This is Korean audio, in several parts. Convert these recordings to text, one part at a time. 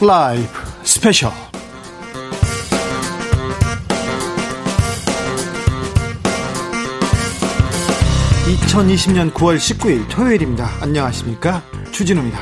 라이브 special 2020년 9월 19일 토요일입니다. 안녕하십니까? 주진우입니다.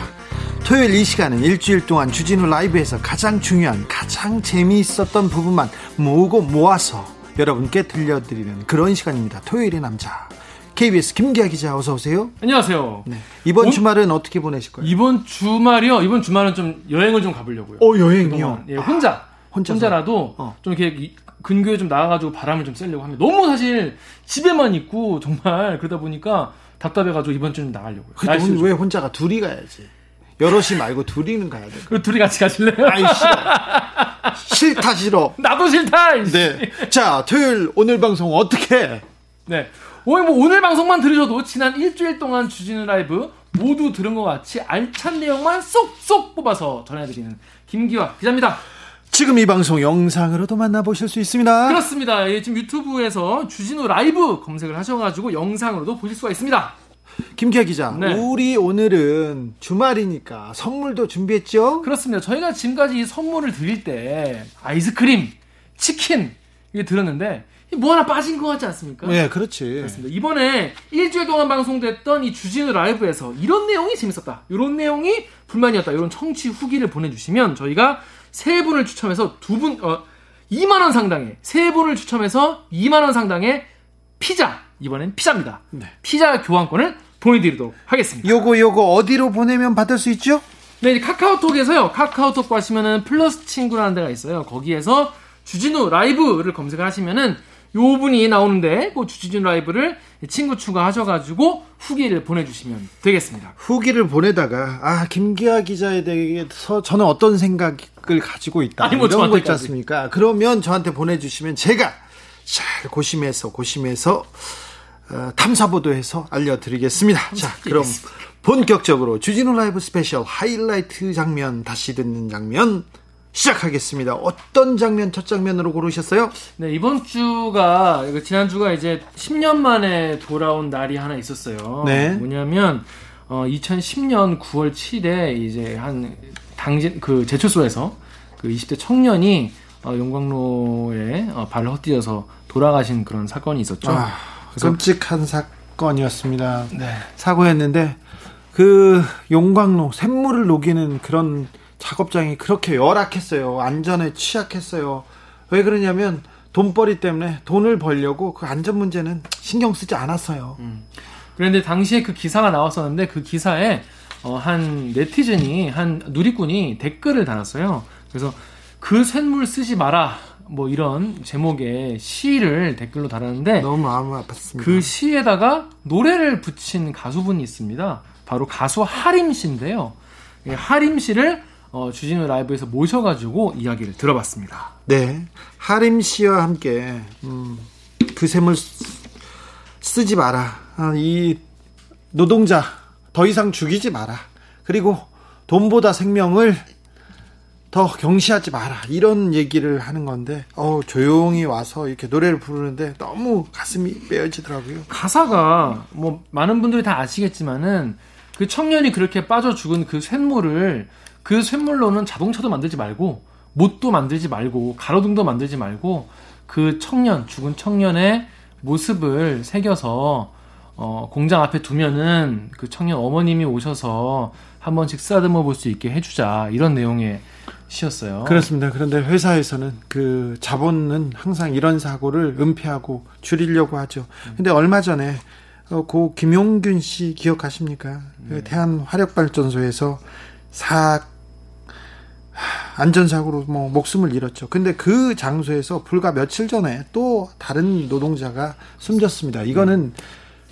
토요일 이 시간은 일주일 동안 주진우 라이브에서 가장 중요한, 가장 재미있었던 부분만 모으고 모아서 여러분께 들려드리는 그런 시간입니다. 토요일의 남자. KBS 김기화 기자 어서 오세요. 안녕하세요. 네. 이번 어? 주말은 어떻게 보내실 거예요? 이번 주말이요. 이번 주말은 좀 여행을 좀 가보려고요. 어 여행이요? 예, 혼자. 혼자서? 혼자라도 어. 좀 이렇게 근교에 좀 나가가지고 바람을 좀 쐬려고 합니다. 너무 사실 집에만 있고 정말 그러다 보니까 답답해가지고 이번 주는 나가려고요. 근데 왜 혼자가 둘이 가야지? 여럿이 말고 둘이는 가야 돼. 그 둘이 같이 가실래요? 아이 싫어. 싫다 싫어. 나도 싫다. 네. 자 토요일 오늘 방송 어떻게? 네. 오늘 뭐 오늘 방송만 들으셔도 지난 일주일 동안 주진우 라이브 모두 들은 것 같이 알찬 내용만 쏙쏙 뽑아서 전해드리는 김기화 기자입니다. 지금 이 방송 영상으로도 만나보실 수 있습니다. 그렇습니다. 예, 지금 유튜브에서 주진우 라이브 검색을 하셔가지고 영상으로도 보실 수가 있습니다. 김기아 기자, 네. 우리 오늘은 주말이니까 선물도 준비했죠? 그렇습니다. 저희가 지금까지 이 선물을 드릴 때 아이스크림, 치킨 이게 들었는데 뭐 하나 빠진 것 같지 않습니까? 네, 그렇지. 그렇습니다. 이번에 일주일 동안 방송됐던 이 주진우 라이브에서 이런 내용이 재밌었다. 이런 내용이 불만이었다. 이런 청취 후기를 보내주시면 저희가 세 분을 추첨해서 두 분, 어, 2만원 상당의, 세 분을 추첨해서 2만원 상당의 피자, 이번엔 피자입니다. 네. 피자 교환권을 보내드리도록 하겠습니다. 요거, 요거 어디로 보내면 받을 수 있죠? 네, 카카오톡에서요. 카카오톡 가시면은 플러스 친구라는 데가 있어요. 거기에서 주진우 라이브를 검색을 하시면은 요 분이 나오는데 그 주진우 라이브를 친구 추가하셔가지고 후기를 보내주시면 되겠습니다. 후기를 보내다가 아 김기아 기자에 대해서 저는 어떤 생각을 가지고 있다 아니, 뭐 이런 거 있지 않습니까? 그러면 저한테 보내주시면 제가 잘 고심해서 고심해서 어, 탐사보도해서 알려드리겠습니다. 자 그럼 본격적으로 주진우 라이브 스페셜 하이라이트 장면 다시 듣는 장면 시작하겠습니다. 어떤 장면 첫 장면으로 고르셨어요? 네, 이번 주가 지난 주가 이제 10년 만에 돌아온 날이 하나 있었어요. 네. 뭐냐면 어 2010년 9월 7일에 이제 한 당진 그 제철소에서 그 20대 청년이 어 용광로에 어 발을 헛디뎌서 돌아가신 그런 사건이 있었죠. 아, 끔찍한 사건이었습니다. 네. 사고였는데 그 용광로 샘물을 녹이는 그런 작업장이 그렇게 열악했어요. 안전에 취약했어요. 왜 그러냐면 돈벌이 때문에 돈을 벌려고 그 안전 문제는 신경 쓰지 않았어요. 음. 그런데 당시에 그 기사가 나왔었는데 그 기사에 어, 한 네티즌이 한 누리꾼이 댓글을 달았어요. 그래서 그 쇳물 쓰지 마라. 뭐 이런 제목의 시를 댓글로 달았는데 너무 마음 아팠습니다. 그 시에다가 노래를 붙인 가수분이 있습니다. 바로 가수 하림 씨인데요. 하림 씨를 어, 주진우 라이브에서 모셔가지고 이야기를 들어봤습니다. 네. 하림 씨와 함께, 음, 그 셈을 쓰 지 마라. 아, 이 노동자 더 이상 죽이지 마라. 그리고 돈보다 생명을 더 경시하지 마라. 이런 얘기를 하는 건데, 어 조용히 와서 이렇게 노래를 부르는데 너무 가슴이 메어지더라고요. 가사가 뭐 많은 분들이 다 아시겠지만은 그 청년이 그렇게 빠져 죽은 그 쇳물을 그 쇳물로는 자동차도 만들지 말고 못도 만들지 말고 가로등도 만들지 말고 그 청년 죽은 청년의 모습을 새겨서 어, 공장 앞에 두면은 그 청년 어머님이 오셔서 한 번씩 쓰다듬어 볼 수 있게 해주자 이런 내용의 시였어요. 그렇습니다. 그런데 회사에서는 그 자본은 항상 이런 사고를 은폐하고 줄이려고 하죠. 근데 얼마 전에 어, 고 김용균 씨 기억하십니까? 그 네. 대한 화력발전소에서 사 안전사고로 뭐 목숨을 잃었죠. 근데 그 장소에서 불과 며칠 전에 또 다른 노동자가 숨졌습니다. 이거는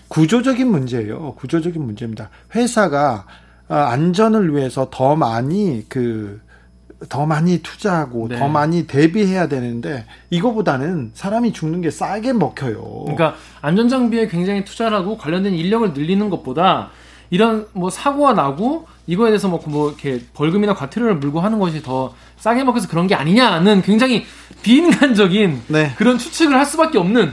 구조적인 문제예요. 구조적인 문제입니다. 회사가 어, 안전을 위해서 더 많이 그, 더 많이 투자하고 네. 더 많이 대비해야 되는데 이거보다는 사람이 죽는 게 싸게 먹혀요. 그러니까 안전 장비에 굉장히 투자를 하고 관련된 인력을 늘리는 것보다 이런 뭐 사고가 나고 이거에 대해서 뭐, 뭐 이렇게 벌금이나 과태료를 물고 하는 것이 더 싸게 먹혀서 그런 게 아니냐는 굉장히 비인간적인 네. 그런 추측을 할 수밖에 없는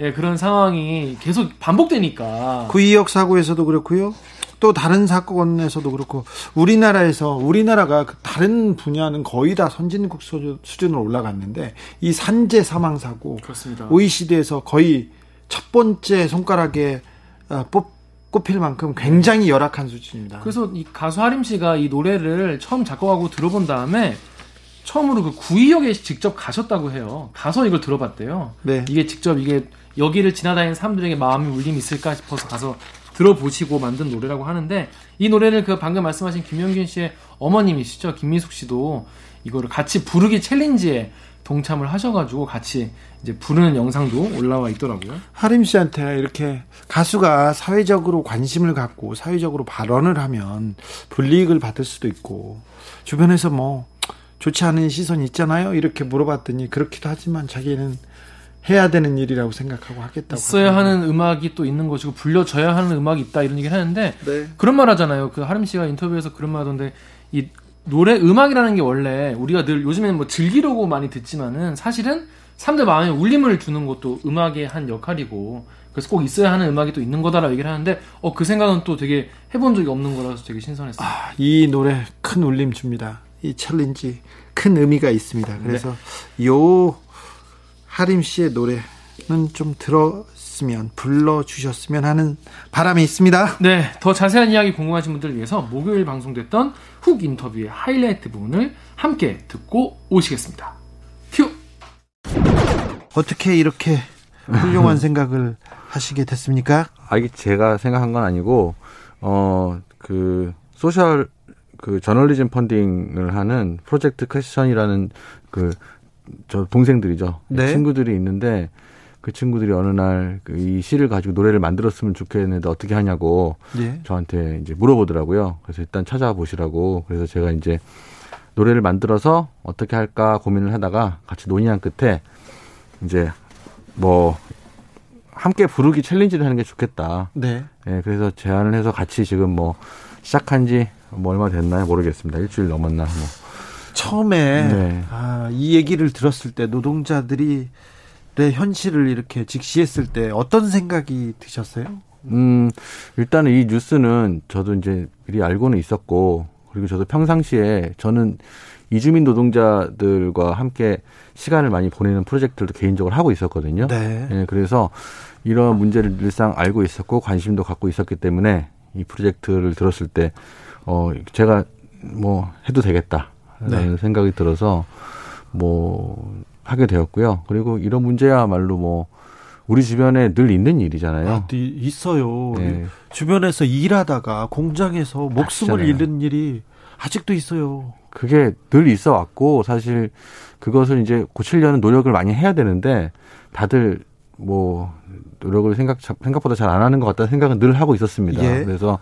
예, 그런 상황이 계속 반복되니까. 구이역 사고에서도 그렇고요. 또 다른 사건에서도 그렇고 우리나라에서 우리나라가 그 다른 분야는 거의 다 선진국 수준으로 올라갔는데 이 산재 사망 사고 그렇습니다. OECD에서 거의 첫 번째 손가락에 어, 뽑 꼽힐 만큼 굉장히 열악한 수준입니다. 그래서 이 가수 하림 씨가 이 노래를 처음 작곡하고 들어본 다음에 처음으로 그 구의역에 직접 가셨다고 해요. 가서 이걸 들어봤대요. 네. 이게 직접 이게 여기를 지나다니는 사람들에게 마음이 울림이 있을까 싶어서 가서 들어보시고 만든 노래라고 하는데 이 노래를 그 방금 말씀하신 김영균 씨의 어머님이시죠 김미숙 씨도 이거를 같이 부르기 챌린지에 동참을 하셔가지고 같이 이제 부르는 영상도 올라와 있더라고요. 하림 씨한테 이렇게 가수가 사회적으로 관심을 갖고 사회적으로 발언을 하면 불이익을 받을 수도 있고 주변에서 뭐 좋지 않은 시선이 있잖아요. 이렇게 물어봤더니 그렇기도 하지만 자기는 해야 되는 일이라고 생각하고 하겠다고. 있어야 하는 음악이 또 있는 것이고 불려져야 하는 음악이 있다 이런 얘기를 하는데 네. 그런 말 하잖아요. 그 하림 씨가 인터뷰에서 그런 말 하던데 이 노래 음악이라는 게 원래 우리가 늘 요즘에는 뭐 즐기려고 많이 듣지만은 사실은 사람들 마음에 울림을 주는 것도 음악의 한 역할이고 그래서 꼭 있어야 하는 음악이 또 있는 거다라고 얘기를 하는데 어 그 생각은 또 되게 해본 적이 없는 거라서 되게 신선했어요. 아, 이 노래 큰 울림 줍니다. 이 챌린지 큰 의미가 있습니다. 그래서 네. 요 하림 씨의 노래는 좀 들 었으면 불러 주셨으면 하는 바람이 있습니다. 네, 더 자세한 이야기 궁금하신 분들을 위해서 목요일 방송됐던 훅 인터뷰의 하이라이트 부분을 함께 듣고 오시겠습니다. 큐! 어떻게 이렇게 훌륭한 생각을 하시게 됐습니까? 아, 이게 제가 생각한 건 아니고, 어, 그, social, 그, 저널리즘 펀딩을 하는 프로젝트 퀘스천이라는 그, 저 동생들이죠. 네. 친구들이 있는데 그 친구들이 어느 날 이 시를 가지고 노래를 만들었으면 좋겠는데 어떻게 하냐고 네. 저한테 이제 물어보더라고요. 그래서 일단 찾아보시라고. 그래서 제가 이제 노래를 만들어서 어떻게 할까 고민을 하다가 같이 논의한 끝에 이제 뭐 함께 부르기 챌린지를 하는 게 좋겠다. 네. 네 그래서 제안을 해서 같이 지금 뭐 시작한 지 뭐 얼마 됐나요? 모르겠습니다. 일주일 넘었나 뭐. 처음에 네. 아, 이 얘기를 들었을 때 노동자들이 내 현실을 이렇게 직시했을 때 어떤 생각이 드셨어요? 음, 일단은 이 뉴스는 저도 이제 미리 알고는 있었고, 그리고 저도 평상시에 저는 이주민 노동자들과 함께 시간을 많이 보내는 프로젝트들도 개인적으로 하고 있었거든요. 네. 예, 그래서 이런 문제를 늘상 알고 있었고 관심도 갖고 있었기 때문에 이 프로젝트를 들었을 때, 어, 제가 뭐 해도 되겠다. 라는 네. 생각이 들어서 뭐 하게 되었고요. 그리고 이런 문제야말로 뭐 우리 주변에 늘 있는 일이잖아요. 아, 있어요. 네. 주변에서 일하다가 공장에서 목숨을 아시잖아요. 잃는 일이 아직도 있어요. 그게 늘 있어 왔고 사실 그것을 이제 고치려는 노력을 많이 해야 되는데 다들 뭐 노력을 생각 생각보다 잘 안 하는 것 같다는 생각은 늘 하고 있었습니다. 예. 그래서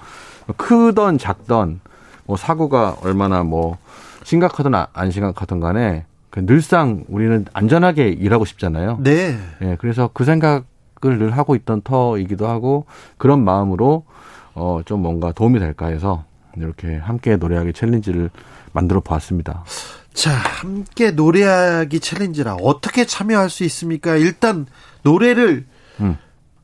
크던 작던 뭐 사고가 얼마나 뭐 심각하든 아, 안 심각하든 간에 그 늘상 우리는 안전하게 일하고 싶잖아요. 네. 예, 그래서 그 생각을 늘 하고 있던 터이기도 하고 그런 마음으로 어, 좀 뭔가 도움이 될까 해서 이렇게 함께 노래하기 챌린지를 만들어 보았습니다. 자, 함께 노래하기 챌린지라 어떻게 참여할 수 있습니까? 일단 노래를 음.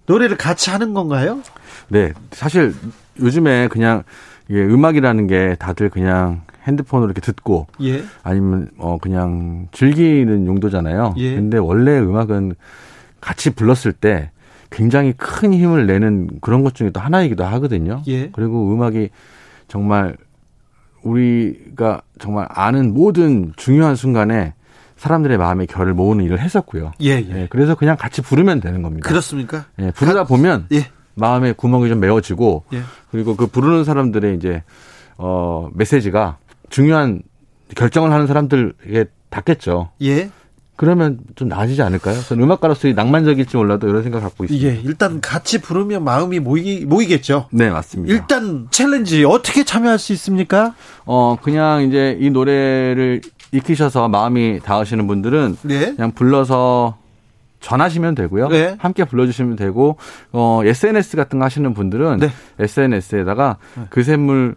노래를 같이 하는 건가요? 네, 사실 요즘에 그냥 예, 음악이라는 게 다들 그냥 핸드폰으로 이렇게 듣고 예. 아니면 어 그냥 즐기는 용도잖아요. 예. 근데 원래 음악은 같이 불렀을 때 굉장히 큰 힘을 내는 그런 것 중에 또 하나이기도 하거든요. 예. 그리고 음악이 정말 우리가 정말 아는 모든 중요한 순간에 사람들의 마음의 결을 모으는 일을 했었고요. 예, 예. 예 그래서 그냥 같이 부르면 되는 겁니다. 그렇습니까? 예, 부르다 보면 예. 마음의 구멍이 좀 메워지고 예. 그리고 그 부르는 사람들의 이제 어 메시지가 중요한 결정을 하는 사람들에게 닿겠죠. 예. 그러면 좀 나아지지 않을까요? 저는 음악가로서의 낭만적일지 몰라도 이런 생각 갖고 있습니다. 예, 일단 같이 부르면 마음이 모이, 모이겠죠. 네, 맞습니다. 일단 챌린지 어떻게 참여할 수 있습니까? 어, 그냥 이제 이 노래를 익히셔서 마음이 닿으시는 분들은 네. 그냥 불러서 전하시면 되고요. 네. 함께 불러주시면 되고 어, SNS 같은 거 하시는 분들은 네. SNS에다가 네. 그 샘물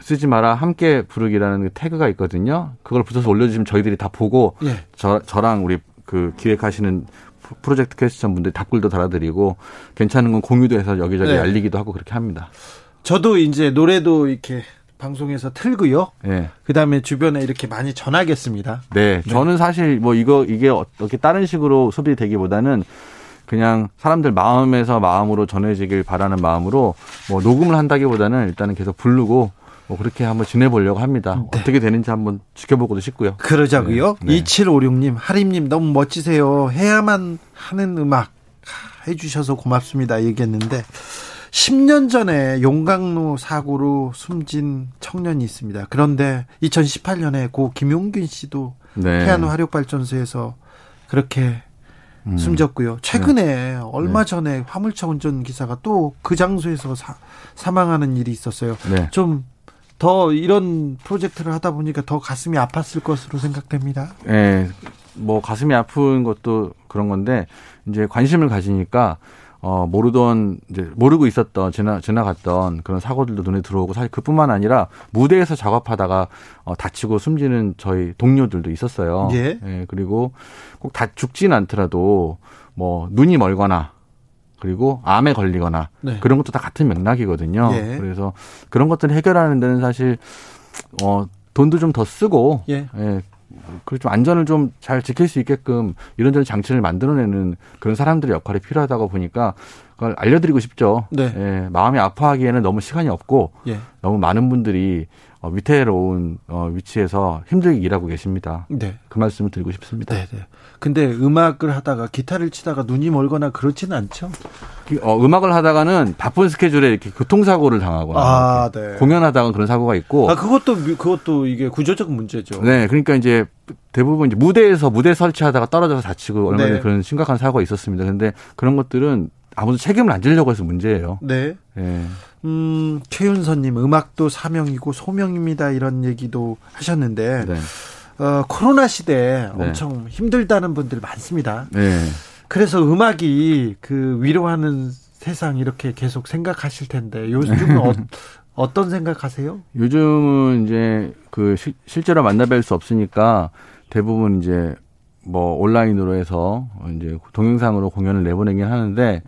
쓰지 마라 함께 부르기라는 그 태그가 있거든요. 그걸 붙여서 올려주시면 저희들이 다 보고 예. 저, 저랑 우리 그 기획하시는 프로젝트 퀘스천 분들 댓글도 달아드리고 괜찮은 건 공유도 해서 여기저기 네. 알리기도 하고 그렇게 합니다. 저도 이제 노래도 이렇게 방송에서 틀고요. 네. 그다음에 주변에 이렇게 많이 전하겠습니다. 네, 네. 저는 사실 뭐 이거 이게 어떻게 다른 식으로 소비되기보다는 그냥 사람들 마음에서 마음으로 전해지길 바라는 마음으로 뭐 녹음을 한다기보다는 일단은 계속 부르고 뭐 그렇게 한번 지내보려고 합니다. 네. 어떻게 되는지 한번 지켜보고도 싶고요. 그러자고요. 네. 2756님, 하림님 너무 멋지세요. 해야만 하는 음악 해주셔서 고맙습니다. 얘기했는데 10년 전에 용광로 사고로 숨진 청년이 있습니다. 그런데 2018년에 고 김용균 씨도 네. 태안 화력발전소에서 그렇게 음. 숨졌고요. 최근에 네. 얼마 네. 전에 화물차 운전 기사가 또 그 장소에서 사, 사망하는 일이 있었어요. 네. 좀 더 이런 프로젝트를 하다 보니까 더 가슴이 아팠을 것으로 생각됩니다. 네, 뭐 가슴이 아픈 것도 그런 건데 이제 관심을 가지니까 어, 모르던, 이제, 모르고 있었던, 지나, 지나갔던 그런 사고들도 눈에 들어오고 사실 그뿐만 아니라 무대에서 작업하다가 어, 다치고 숨지는 저희 동료들도 있었어요. 예. 예 그리고 꼭 다 죽진 않더라도 뭐 눈이 멀거나 그리고 암에 걸리거나 네. 그런 것도 다 같은 맥락이거든요. 예. 그래서 그런 것들을 해결하는 데는 사실 어, 돈도 좀 더 쓰고 예. 예 그리고 좀 안전을 좀 잘 지킬 수 있게끔 이런저런 장치를 만들어내는 그런 사람들의 역할이 필요하다고 보니까 그걸 알려드리고 싶죠. 네. 예, 마음이 아파하기에는 너무 시간이 없고 예. 너무 많은 분들이 어, 위태로운 어, 위치에서 힘들게 일하고 계십니다. 네. 그 말씀을 드리고 싶습니다. 네, 네. 근데 음악을 하다가 기타를 치다가 눈이 멀거나 그렇지는 않죠? 어, 음악을 하다가는 바쁜 스케줄에 이렇게 교통사고를 당하거나 아, 네. 공연하다가 그런 사고가 있고 아, 그것도 그것도 이게 구조적 문제죠. 네, 그러니까 이제 대부분 이제 무대에서 무대 설치하다가 떨어져서 다치고 얼마 전에 네. 그런 심각한 사고가 있었습니다. 근데 그런 것들은 아무도 책임을 안 지려고 해서 문제예요. 네. 네. 음, 최윤선님 음악도 사명이고 소명입니다 이런 얘기도 하셨는데 네. 어, 코로나 시대에 네. 엄청 힘들다는 분들 많습니다. 네. 그래서 음악이 그 위로하는 세상 이렇게 계속 생각하실 텐데 요즘은 어, 어떤 생각하세요? 요즘은 이제 그 시, 실제로 만나뵐 수 없으니까 대부분 이제 뭐 온라인으로 해서 이제 동영상으로 공연을 내보내긴 하는데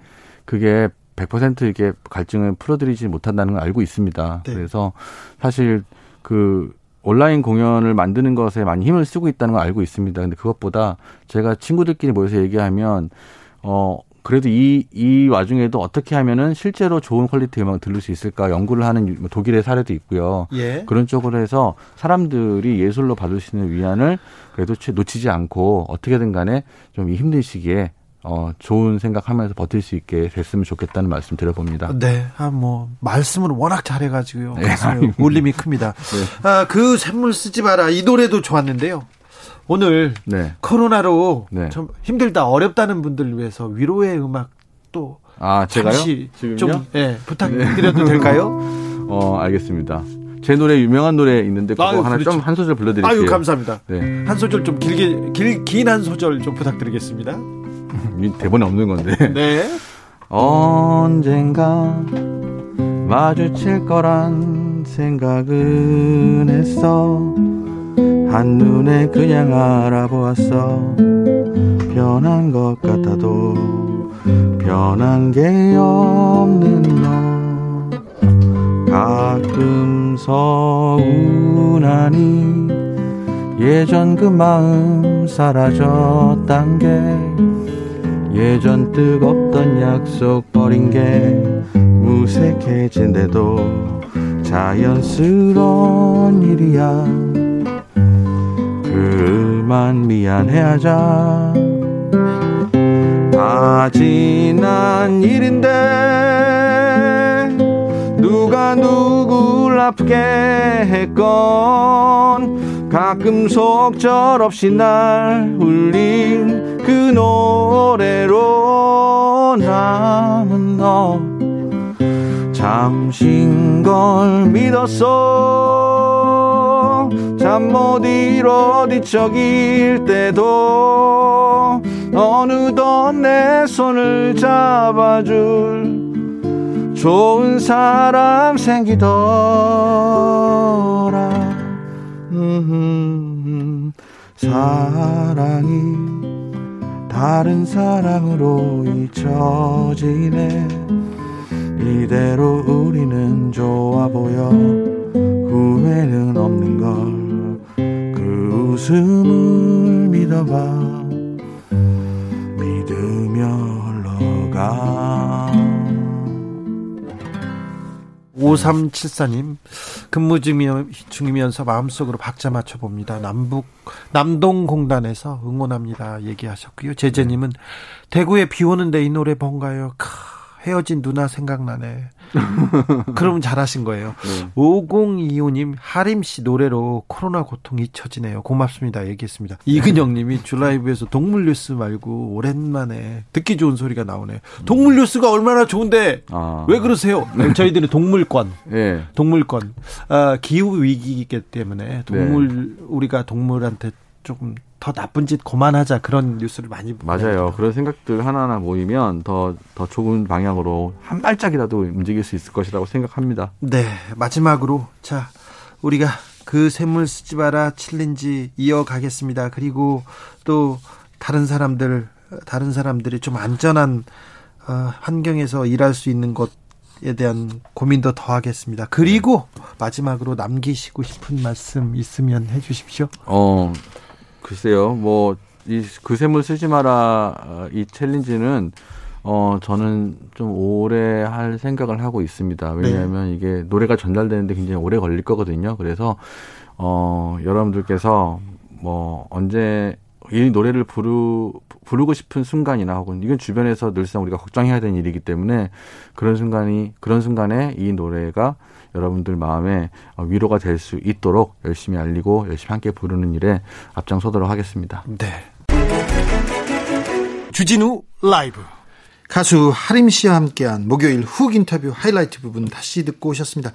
그게 100% 이게 갈증을 풀어드리지 못한다는 걸 알고 있습니다. 네. 그래서 사실 그 온라인 공연을 만드는 것에 많이 힘을 쓰고 있다는 걸 알고 있습니다. 근데 그것보다 제가 친구들끼리 모여서 얘기하면 어 그래도 이, 이 와중에도 어떻게 하면은 실제로 좋은 quality 음악을 들을 수 있을까 연구를 하는 뭐 독일의 사례도 있고요. 예. 그런 쪽으로 해서 사람들이 예술로 받을 수 있는 위안을 그래도 놓치지 않고 어떻게든 간에 좀 이 힘든 시기에 어, 좋은 생각하면서 버틸 수 있게 됐으면 좋겠다는 말씀 드려봅니다. 네. 아, 뭐, 말씀을 워낙 잘해가지고요. 네. 울림이 큽니다. 네. 아, 그 쇳물 쓰지 마라. 이 노래도 좋았는데요. 오늘 네. 코로나로 네. 좀 힘들다, 어렵다는 분들 위해서 위로의 음악 또. 아, 제가요? 지금요? 좀, 예, 부탁드려도 될까요? 어, 알겠습니다. 제 노래 유명한 노래 있는데 그거 아유, 하나 그렇죠. 좀한 소절 불러드릴게요. 아유 감사합니다. 네. 한 소절 좀 길게 길 긴 한 소절 좀 부탁드리겠습니다. 대본에 없는 건데. 네. 언젠가 마주칠 거란 생각은 했어. 한눈에 그냥 알아보았어. 변한 것 같아도 변한 게 없는 너. 가끔 서운하니 예전 그 마음 사라졌단 게 예전 뜨겁던 약속 버린 게 무색해진데도 자연스러운 일이야. 그만 미안해하자. 다 지난 일인데 누가 누굴 아프게 했건 가끔 속절없이 날 울린 그 노래로 남은 너 잠신 걸 믿었어. 잠 못 이뤄 뒤척일 때도 어느덧 내 손을 잡아줄 좋은 사람 생기더라. 음, 사랑이 다른 사랑으로 잊혀지네. 이대로 우리는 좋아 보여 후회는 없는 걸. 그 웃음을 믿어봐. 믿으며 흘러가 5374님 근무 중이면서 마음속으로 박자 맞춰 봅니다. 남북 남동공단에서 응원합니다. 얘기하셨고요. 제재님은 대구에 비 오는데 이 노래 뭔가요? 크, 헤어진 누나 생각나네. 그러면 잘하신 거예요. 네. 5025님 하림 씨 노래로 코로나 고통 잊혀지네요. 고맙습니다. 얘기했습니다. 이근영 님이 줄라이브에서 동물 뉴스 말고 오랜만에 듣기 좋은 소리가 나오네요. 동물 뉴스가 얼마나 좋은데 아. 왜 그러세요? 네, 저희들은 동물권. 네. 동물권. 아, 기후 위기이기 때문에 동물 네. 우리가 동물한테 조금 더 나쁜 짓 그만하자 그런 뉴스를 많이 맞아요. 그런 생각들 하나하나 모이면 더더 좋은 방향으로 한 발짝이라도 움직일 수 있을 것이라고 생각합니다. 네, 마지막으로 자 우리가 그 쇳물 쓰지 마라 challenge 이어가겠습니다. 그리고 또 다른 사람들 다른 사람들이 좀 안전한 어, 환경에서 일할 수 있는 것 에 대한 고민도 더 하겠습니다. 그리고 마지막으로 남기시고 싶은 말씀 있으면 해주십시오. 어, 글쎄요, 뭐, 이 그샘을 쓰지 마라 어, 이 챌린지는 어 저는 좀 오래 할 생각을 하고 있습니다. 왜냐하면 네. 이게 노래가 전달되는데 굉장히 오래 걸릴 거거든요. 그래서 어 여러분들께서 뭐 언제 이 노래를 부르 부르고 싶은 순간이나 혹은 이건 주변에서 늘상 우리가 걱정해야 되는 일이기 때문에 그런 순간이 그런 순간에 이 노래가 여러분들 마음에 어, 위로가 될 수 있도록 열심히 알리고 열심히 함께 부르는 일에 앞장서도록 하겠습니다. 네. 주진우 라이브. 가수 하림 씨와 함께한 목요일 훅 인터뷰 하이라이트 부분 다시 듣고 오셨습니다.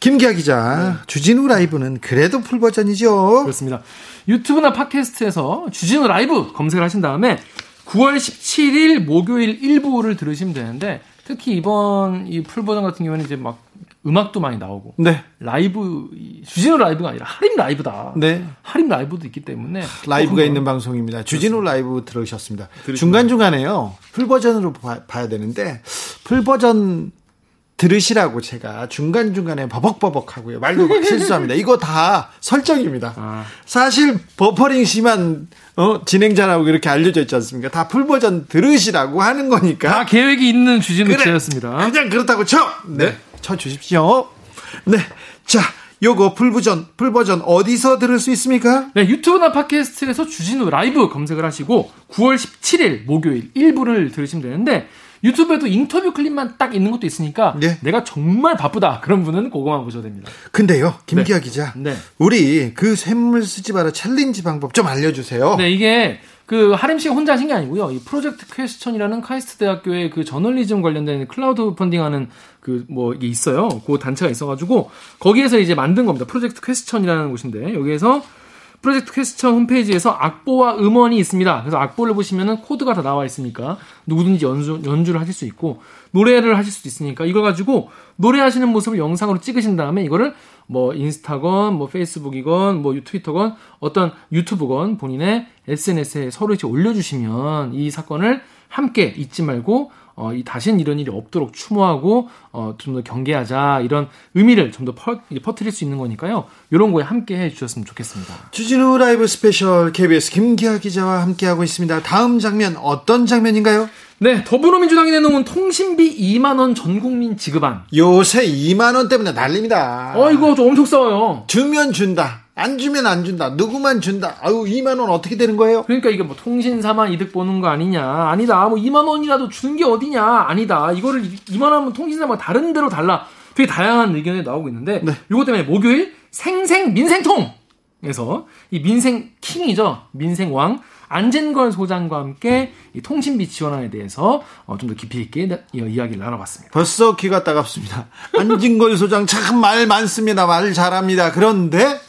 김기아 기자, 네. 주진우 라이브는 그래도 full 버전이죠. 그렇습니다. 유튜브나 팟캐스트에서 주진우 라이브 검색을 하신 다음에 9월 17일 목요일 일부를 들으시면 되는데 특히 이번 이 full 버전 같은 경우에는 이제 막 음악도 많이 나오고 네. 라이브 주진우 라이브가 아니라 하림 라이브다. 네. 하림 라이브도 있기 때문에 라이브가 있는 방송입니다. 주진우 라이브 들으셨습니다. 중간 중간에요. full 버전으로 봐, 야 되는데 full 버전 들으시라고 제가 중간 중간에 버벅버벅 하고요. 말도 막 실수합니다. 이거 다 설정입니다. 아. 사실 버퍼링 심한 어, 진행자라고 이렇게 알려져 있지 않습니까? 다 full 버전 들으시라고 하는 거니까. 다 계획이 있는 주진우 그래, 씨였습니다. 그냥 그렇다고 쳐! 네. 네. 쳐 주십시오. 네. 자, 요거 full 버전, full 버전 어디서 들을 수 있습니까? 네, 유튜브나 팟캐스트에서 주진우 라이브 검색을 하시고 9월 17일 목요일 1부를 들으시면 되는데 유튜브에도 인터뷰 클립만 딱 있는 것도 있으니까 네. 내가 정말 바쁘다 그런 분은 그거만 보셔도 됩니다. 근데요, 김기아 네. 기자, 네. 우리 그 쇳물 쓰지 마라 challenge 방법 좀 알려주세요. 네, 이게 그 하림 씨가 혼자 하신 게 아니고요. 이 프로젝트 퀘스천이라는 카이스트 대학교의 그 저널리즘 관련된 크라우드 펀딩하는 그 뭐 이게 있어요. 그 단체가 있어가지고 거기에서 이제 만든 겁니다. 프로젝트 퀘스천이라는 곳인데 여기에서 프로젝트 퀘스천 홈페이지에서 악보와 음원이 있습니다. 그래서 악보를 보시면은 코드가 다 나와 있으니까 누구든지 연주, 연주를 하실 수 있고 노래를 하실 수도 있으니까 이걸 가지고 노래하시는 모습을 영상으로 찍으신 다음에 이거를 뭐 인스타건, 뭐 페이스북이건, 뭐 트위터건, 어떤 유튜브건 본인의 SNS에 서로 이렇게 올려주시면 이 사건을 함께 잊지 말고 어, 이 다시는 이런 일이 없도록 추모하고 어, 좀 더 경계하자 이런 의미를 좀 더 퍼뜨릴 수 있는 거니까요. 이런 거에 함께 해주셨으면 좋겠습니다. 주진우 라이브 스페셜 KBS 김기아 기자와 함께하고 있습니다. 다음 장면 어떤 장면인가요? 네, 더불어민주당이 내놓은 통신비 2만 원 전국민 지급안. 요새 2만 원 때문에 난립니다. 어, 이거 좀 엄청 싸워요. 주면 준다. 안 주면 안 준다. 누구만 준다. 아유, 2만 원 어떻게 되는 거예요? 그러니까 이게 뭐 통신사만 이득 보는 거 아니냐. 아니다. 뭐 2만 원이라도 주는 게 어디냐. 아니다. 이거를 2만 원은 통신사만 다른 데로 달라. 되게 다양한 의견이 나오고 있는데 네. 이것 때문에 목요일 생생 민생통 에서 이 민생 킹이죠. 민생 왕 안진걸 소장과 함께 이 통신비 지원안에 대해서 어, 좀 더 깊이 있게 이야기를 나눠봤습니다. 벌써 귀가 따갑습니다. 안진걸 소장 참 말 많습니다. 말 잘합니다. 그런데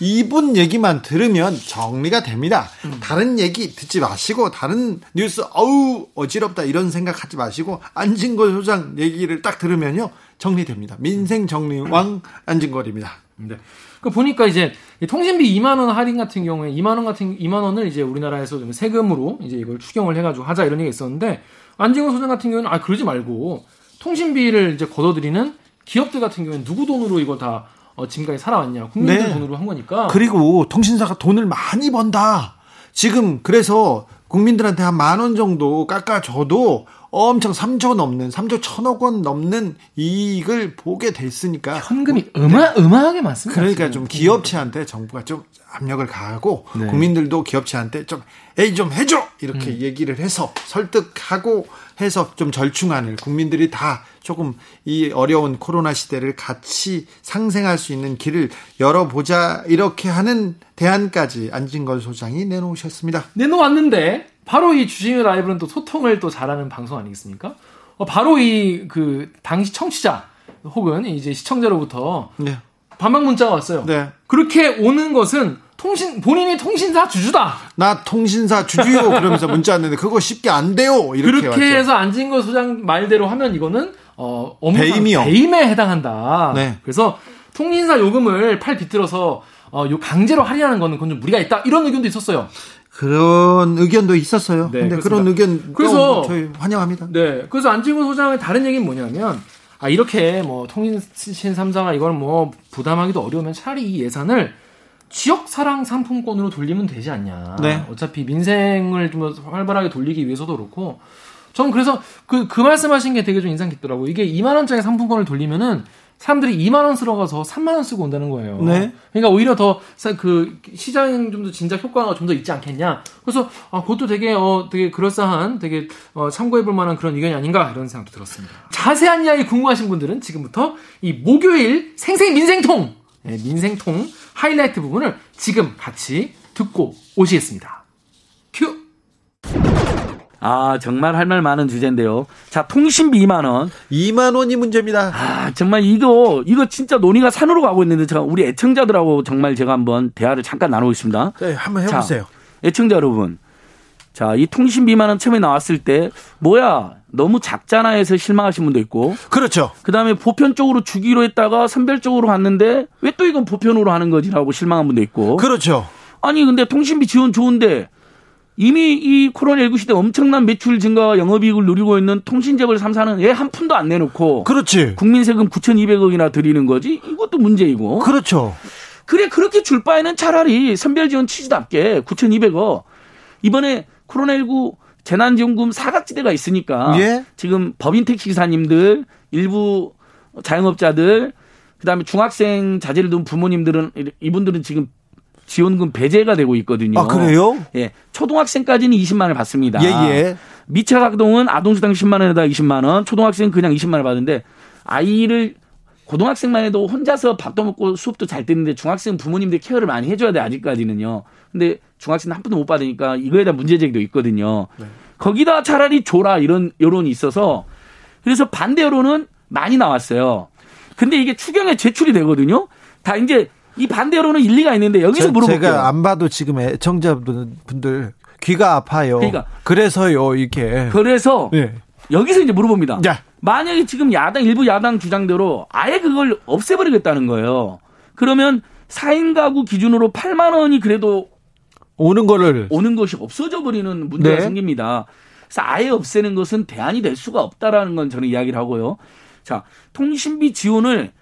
이분 얘기만 들으면 정리가 됩니다. 음. 다른 얘기 듣지 마시고 다른 뉴스 어우 어지럽다 이런 생각하지 마시고 안진걸 소장 얘기를 딱 들으면요 정리됩니다. 민생 정리왕 안진걸입니다. 네. 그 보니까 이제 통신비 2만 원 할인 같은 경우에 2만 원 같은 2만 원을 이제 우리나라에서 좀 세금으로 이제 이걸 추경을 해가지고 하자 이런 얘기가 있었는데 안진걸 소장 같은 경우는 아 그러지 말고 통신비를 이제 걷어들이는 기업들 같은 경우에는 누구 돈으로 이거 다 어, 지금까지 살아왔냐 국민들 네. 돈으로 한 거니까 그리고 통신사가 돈을 많이 번다 지금 그래서 국민들한테 한 만 원 정도 깎아줘도 엄청 3조 넘는 3조 천억 원 넘는 이익을 보게 됐으니까 현금이 어마 어마하게 많습니다. 그러니까 지금. 좀 기업체한테 정부가 좀 압력을 가하고 네. 국민들도 기업체한테 좀 에이 좀 해줘 이렇게 음. 얘기를 해서 설득하고 해서 좀 절충안을 국민들이 다 조금 이 어려운 코로나 시대를 같이 상생할 수 있는 길을 열어보자 이렇게 하는 대안까지 안진걸 소장이 내놓으셨습니다. 내놓았는데 바로 이 주진우 라이브는 또 소통을 또 잘하는 방송 아니겠습니까? 어, 바로 이 그 당시 청취자 혹은 이제 시청자로부터 네. 반박 문자가 왔어요. 네. 그렇게 오는 것은 통신 본인이 통신사 주주다. 나 통신사 주주요 그러면서 문자 왔는데 그거 쉽게 안 돼요. 이렇게 그렇게 왔죠. 해서 안진거 소장 말대로 하면 이거는 어 배임이요. 배임에 해당한다. 네. 그래서 통신사 요금을 팔 비틀어서 어, 요 강제로 할인하는 거는 그건 좀 무리가 있다. 이런 의견도 있었어요. 그런 의견,도 있었어요. 네, 근데 그런 의견 그래서 저희 환영합니다. 네. 그래서 안진구 소장의 다른 얘기는 뭐냐면 아 이렇게 뭐 통신 3사가 이걸 뭐 부담하기도 어려우면 차라리 이 예산을 지역 사랑 상품권으로 돌리면 되지 않냐. 네. 어차피 민생을 좀 활발하게 돌리기 위해서도 그렇고 저는 그래서 그, 그 말씀하신 게 되게 좀 인상 깊더라고요. 이게 2만원짜리 상품권을 돌리면은 사람들이 2만 원 쓰러 가서 3만 원 쓰고 온다는 거예요. 네. 그러니까 오히려 더 그 시장 좀 더 진작 효과가 좀 더 있지 않겠냐. 그래서 아 그것도 되게 어 되게 그럴싸한 되게 어 참고해 볼 만한 그런 의견이 아닌가 이런 생각도 들었습니다. 자세한 이야기 궁금하신 분들은 지금부터 이 목요일 생생 민생통 네, 민생통 하이라이트 부분을 지금 같이 듣고 오시겠습니다. 큐. 아, 정말 할 말 많은 주제인데요. 자, 통신비 2만 원. 2만 원이 문제입니다. 아, 정말 이거 이거 진짜 논의가 산으로 가고 있는데 제가 우리 애청자들하고 정말 제가 한번 대화를 잠깐 나누겠습니다. 네, 한번 해 보세요. 애청자 여러분. 자, 이 통신비만 원 처음에 나왔을 때 뭐야? 너무 작잖아 해서 실망하신 분도 있고. 그렇죠. 그다음에 보편적으로 주기로 했다가 선별적으로 갔는데 왜 또 이건 보편으로 하는 거지라고 실망한 분도 있고. 그렇죠. 아니 근데 통신비 지원 좋은데 이미 이 코로나19 시대 엄청난 매출 증가와 영업이익을 누리고 있는 통신재벌 3사는 애한 푼도 안 내놓고 그렇지. 국민 세금 9,200억이나 드리는 거지. 이것도 문제이고. 그렇죠. 그래 그렇게 줄 바에는 차라리 선별 지원 취지답게 9,200억 이번에 코로나19 재난지원금 사각지대가 있으니까 예? 지금 법인 택시 기사님들 일부 자영업자들 그다음에 중학생 자제를 둔 부모님들은 이분들은 지금 지원금 배제가 되고 있거든요. 아, 그래요? 예. 초등학생까지는 20만 원을 받습니다. 예, 예. 미착학동은 아동수당 10만 원에다 20만 원, 초등학생은 그냥 20만 원 받는데 아이를 고등학생만 해도 혼자서 밥도 먹고 수업도 잘 듣는데 중학생 부모님들 케어를 많이 해줘야 돼 아직까지는요. 근데 중학생은 한 푼도 못 받으니까 이거에 대한 문제 제기도 있거든요. 네. 거기다 차라리 줘라 이런 여론이 있어서 그래서 반대 여론은 많이 나왔어요. 근데 이게 추경에 제출이 되거든요. 다 이제 이 반대로는 일리가 있는데 여기서 제, 물어볼게요. 제가 안 봐도 지금 애청자분들 귀가 아파요. 그러니까 그래서요 이렇게. 그래서 네. 여기서 이제 물어봅니다. 야. 만약에 지금 야당 일부 야당 주장대로 아예 그걸 없애버리겠다는 거예요. 그러면 4인 가구 기준으로 8만 원이 그래도 오는 거를 오는 것이 없어져 버리는 문제가 네. 생깁니다. 그래서 아예 없애는 것은 대안이 될 수가 없다라는 건 저는 이야기를 하고요. 자, 통신비 지원을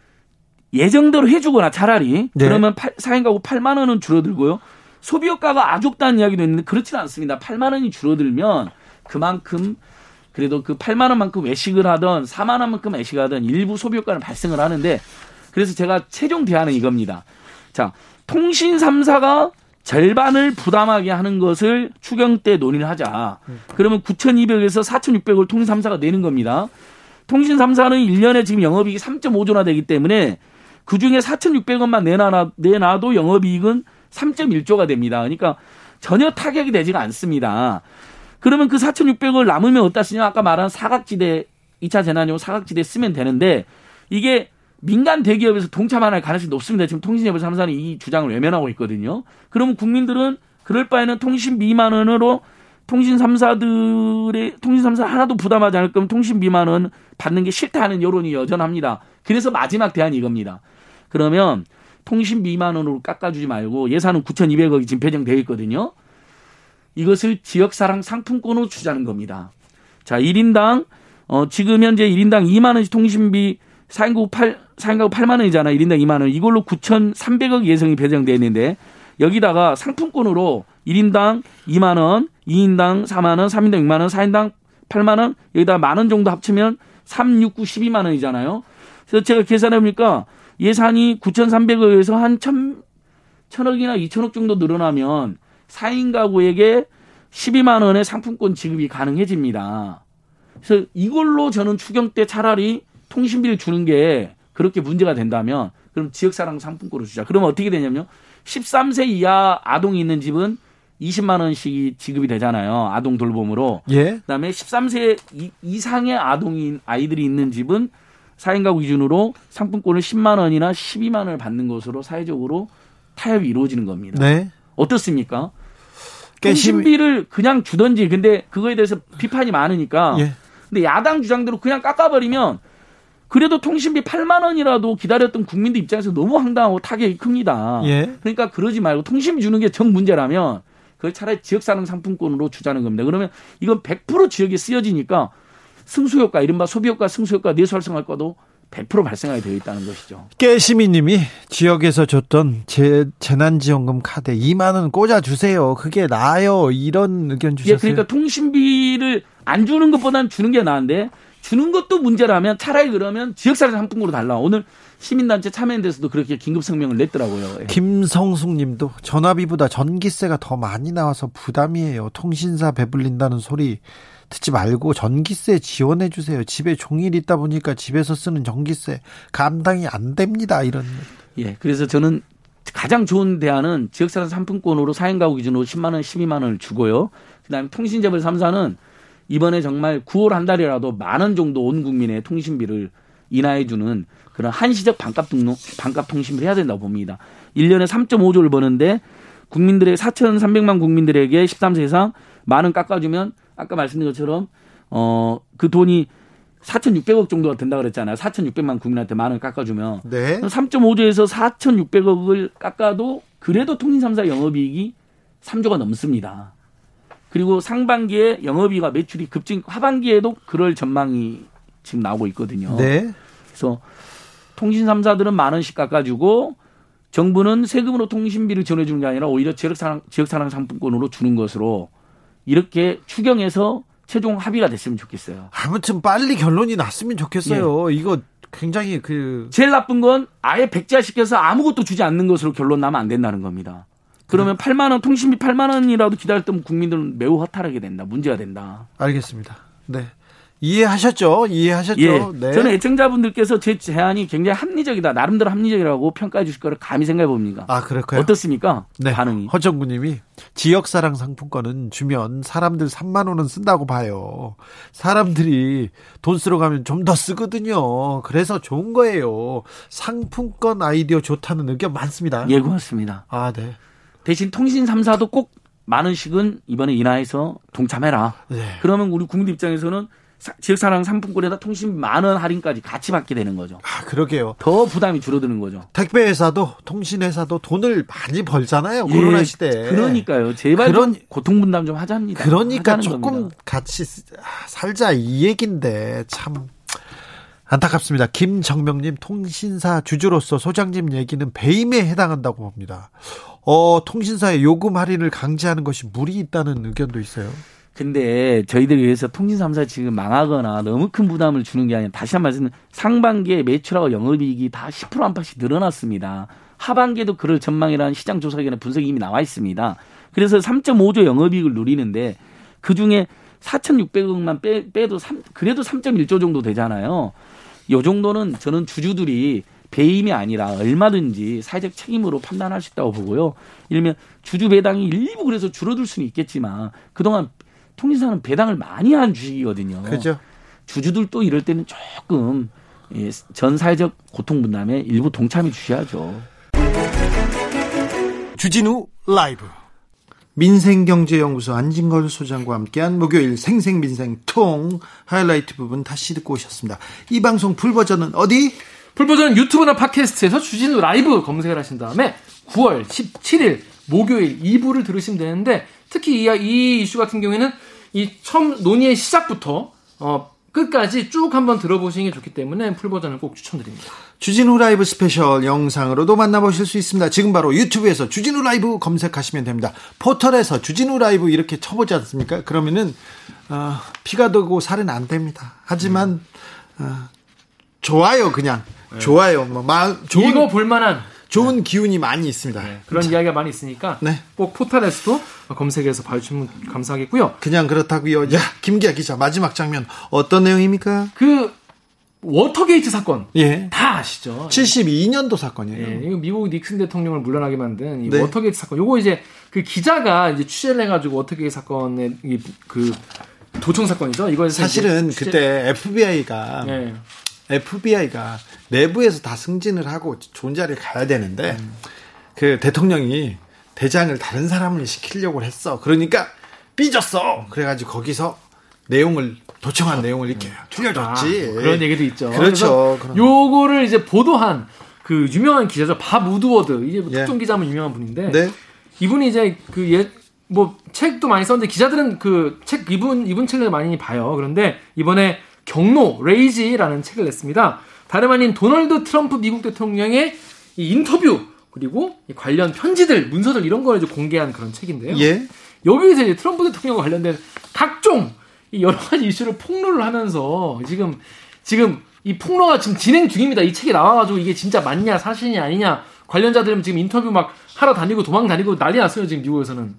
예정대로 해주거나 차라리 네. 그러면 8, 4인 가구 8만 원은 줄어들고요. 소비효과가 아주 없다는 이야기도 있는데 그렇지는 않습니다. 8만 원이 줄어들면 그만큼 그래도 그 8만 원만큼 외식을 하던 4만 원만큼 외식을 하던 일부 소비효과는 발생을 하는데 그래서 제가 최종 대안은 이겁니다. 자, 통신 3사가 절반을 부담하게 하는 것을 추경 때 논의를 하자. 그러면 9,200에서 4,600을 통신 3사가 내는 겁니다. 통신 3사는 1년에 지금 영업이익이 3.5조나 되기 때문에 그 중에 4,600원만 내놔, 내놔도 영업이익은 3.1조가 됩니다. 그러니까 전혀 타격이 되지가 않습니다. 그러면 그 4,600원 남으면 어디다 쓰냐? 아까 말한 사각지대, 2차 재난용 사각지대 쓰면 되는데 이게 민간 대기업에서 동참할 가능성이 높습니다. 지금 통신예보 3사는 이 주장을 외면하고 있거든요. 그러면 국민들은 그럴 바에는 통신 비만 원으로 통신 3사들의 통신 3사 하나도 부담하지 않을 거면 통신 비만 원 받는 게 싫다 하는 여론이 여전합니다. 그래서 마지막 대안이 이겁니다. 그러면 통신비 2만 원으로 깎아주지 말고 예산은 9,200억이 지금 배정되어 있거든요. 이것을 지역사랑 상품권으로 주자는 겁니다. 자, 1인당 어, 지금 현재 1인당 2만 원씩 통신비 4인국 8, 4인가구 8만 원이잖아. 1인당 2만 원. 이걸로 9,300억 예산이 배정돼 있는데 여기다가 상품권으로 1인당 2만 원, 2인당 4만 원, 3인당 6만 원, 4인당 8만 원, 여기다 만 원 정도 합치면 3, 6, 9, 12만 원이잖아요. 그래서 제가 계산해 보니까 예산이 9,300억에서 한 1,000, 1,000억이나 2,000억 정도 늘어나면 4인 가구에게 12만 원의 상품권 지급이 가능해집니다. 그래서 이걸로 저는 추경 때 차라리 통신비를 주는 게 그렇게 문제가 된다면 그럼 지역사랑 상품권을 주자. 그러면 어떻게 되냐면요. 13세 이하 아동이 있는 집은 20만 원씩 지급이 되잖아요. 아동 돌봄으로. 예. 그다음에 13세 이상의 아동인 아이들이 있는 집은 4인 가구 기준으로 상품권을 10만 원이나 12만 원을 받는 것으로 사회적으로 타협이 이루어지는 겁니다. 네. 어떻습니까? 통신비를 그냥 주던지 근데 그거에 대해서 비판이 많으니까 예. 근데 야당 주장대로 그냥 깎아버리면 그래도 통신비 8만 원이라도 기다렸던 국민들 입장에서 너무 황당하고 타격이 큽니다. 예. 그러니까 그러지 말고 통신비 주는 게 정 문제라면 그걸 차라리 지역사랑 상품권으로 주자는 겁니다. 그러면 이건 100% 지역에 쓰여지니까 승수효과, 이른바 소비효과, 승수효과, 내수활성화과도 100% 발생하게 되어 있다는 것이죠. 깨시미님이 지역에서 줬던 재, 재난지원금 카드 2만 원 꽂아 주세요. 그게 나아요. 이런 의견 주셨어요. 예, 그러니까 통신비를 안 주는 것보다는 주는 게 나은데 주는 것도 문제라면 차라리 그러면 지역사회 상품으로 달라. 오늘 시민단체 참여연대에서도 그렇게 긴급 성명을 냈더라고요. 예. 김성숙님도 전화비보다 전기세가 더 많이 나와서 부담이에요. 통신사 배불린다는 소리 듣지 말고 전기세 지원해 주세요. 집에 종일 있다 보니까 집에서 쓰는 전기세 감당이 안 됩니다. 이런. 예. 그래서 저는 가장 좋은 대안은 지역사회 상품권으로 사행 가구 기준으로 10만 원, 12만 원을 주고요. 그다음에 통신재벌 3사는 이번에 정말 9월 한 달이라도 만 원 정도 온 국민의 통신비를 인하해 주는 그런 한시적 반값 등록 반값 통신비를 해야 된다고 봅니다. 1년에 3.5조를 버는데 국민들의 4,300만 국민들에게 13세 이상 만 원 깎아주면 아까 말씀드린 것처럼 어 그 돈이 4,600억 정도가 된다 그랬잖아요. 4,600만 국민한테 만 원 깎아주면 네. 3.5조에서 4,600억을 깎아도 그래도 통신 3사 영업이익이 3조가 넘습니다. 그리고 상반기에 영업이익과 매출이 급증, 하반기에도 그럴 전망이 지금 나오고 있거든요. 네. 그래서 통신 3사들은 만 원씩 깎아주고 정부는 세금으로 통신비를 지원해주는 게 아니라 오히려 지역사랑, 지역사랑 상품권으로 주는 것으로 이렇게 추경해서 최종 합의가 됐으면 좋겠어요. 아무튼 빨리 결론이 났으면 좋겠어요. 예. 이거 굉장히 그 제일 나쁜 건 아예 백지화시켜서 아무것도 주지 않는 것으로 결론 나면 안 된다는 겁니다. 그러면 네. 8만 원 통신비 8만 원이라도 기다렸던 국민들은 매우 허탈하게 된다. 문제가 된다. 알겠습니다. 네. 이해하셨죠? 이해하셨죠? 예. 네. 저는 애청자분들께서 제 제안이 굉장히 합리적이다. 나름대로 합리적이라고 평가해 주실 거를 감히 생각해 봅니다. 아, 그럴까요? 어떻습니까? 네. 반응이. 허정구 님이 지역사랑 상품권은 주면 사람들 3만 원은 쓴다고 봐요. 사람들이 돈 쓰러 가면 좀 더 쓰거든요. 그래서 좋은 거예요. 상품권 아이디어 좋다는 의견 많습니다. 예, 고맙습니다. 아, 네. 대신 통신 3사도 꼭 많은 식은 이번에 인하해서 동참해라. 네. 그러면 우리 국민 입장에서는 지역사랑 상품권에다 통신 만 원 할인까지 같이 받게 되는 거죠. 아, 그러게요. 더 부담이 줄어드는 거죠. 택배 회사도 통신 회사도 돈을 많이 벌잖아요. 예, 코로나 시대에. 그러니까요. 제발 그런, 고통 분담 좀 하자입니다. 그러니까 조금 겁니다. 같이 살자 이 얘긴데 참 안타깝습니다. 김정명님 통신사 주주로서 소장님 얘기는 배임에 해당한다고 봅니다. 어, 통신사의 요금 할인을 강제하는 것이 무리 있다는 의견도 있어요. 근데 저희들 위해서 통신 3사 지금 망하거나 너무 큰 부담을 주는 게 아니라 다시 한번 말씀 상반기에 매출하고 영업이익이 다 10% 안팎씩 늘어났습니다. 하반기에도 그럴 전망이라는 시장 조사 기관의 분석이 이미 나와 있습니다. 그래서 3.5조 영업이익을 누리는데 그 중에 4,600억만 빼, 빼도 3, 그래도 3.1조 정도 되잖아요. 요 정도는 저는 주주들이 배임이 아니라 얼마든지 사회적 책임으로 판단할 수 있다고 보고요. 이러면 주주 배당이 일부 그래서 줄어들 수는 있겠지만 그동안 통신사는 배당을 많이 한 주식이거든요. 그죠. 주주들도 이럴 때는 조금 예, 전 사회적 고통 분담에 일부 동참해 주셔야죠. 주진우 라이브 민생경제연구소 안진걸 소장과 함께한 목요일 생생민생통 하이라이트 부분 다시 듣고 오셨습니다. 이 방송 full 버전은 어디? full 버전 유튜브나 팟캐스트에서 주진우 라이브 검색을 하신 다음에 9월 17일 목요일 2부를 들으시면 되는데 특히 이, 이 이슈 같은 경우에는 이 처음 논의의 시작부터 어, 끝까지 쭉 한번 들어보시는 게 좋기 때문에 full 버전을 꼭 추천드립니다. 주진우 라이브 스페셜 영상으로도 만나보실 수 있습니다. 지금 바로 유튜브에서 주진우 라이브 검색하시면 됩니다. 포털에서 주진우 라이브 이렇게 쳐보지 않습니까? 그러면은 어, 피가 되고 살은 안 됩니다. 하지만 어, 좋아요 그냥 네. 좋아요. 뭐 마, 좋은, 이거 볼만한 좋은 네. 기운이 많이 있습니다. 네. 그런 자. 이야기가 많이 있으니까 네. 꼭 포털에서도 검색해서 봐주시면 감사하겠고요. 그냥 그렇다고요. 야 김기아 기자 마지막 장면 어떤 내용입니까? 그 워터게이트 사건. 예. 다 아시죠? 72년도 사건이에요. 예. 이거 미국 닉슨 대통령을 물러나게 만든 이 네. 워터게이트 사건. 요거 이제 그 기자가 이제 취재를 해가지고 워터게이트 사건의 그 도청 사건이죠. 이거 사실은 그때 FBI가 예. FBI가 내부에서 다 승진을 하고 좋은 자리에 가야 되는데 음. 그 대통령이 대장을 다른 사람을 시키려고 했어. 그러니까 삐졌어. 그래가지고 거기서 내용을 도청한 어. 내용을 이렇게 흘려줬지. 아, 그런 얘기도 있죠. 그렇죠. 요거를 이제 보도한 그 유명한 기자죠. 밥 우드워드. 이제 뭐 예. 특종 기자면 유명한 분인데 네. 이분이 이제 그 예, 뭐 책도 많이 썼는데 기자들은 그 책 이분 이분 책을 많이 봐요. 그런데 이번에 격노 Rage라는 책을 냈습니다. 다름 아닌 도널드 트럼프 미국 대통령의 이 인터뷰 그리고 관련 편지들, 문서들 이런 걸 이제 공개한 그런 책인데요. 예. 여기에서 이제 트럼프 대통령과 관련된 각종 여러 가지 이슈를 폭로를 하면서 지금 지금 이 폭로가 지금 진행 중입니다. 이 책이 나와가지고 이게 진짜 맞냐 사실이 아니냐 관련자들은 지금 인터뷰 막 하러 다니고 도망 다니고 난리 났어요 지금 미국에서는.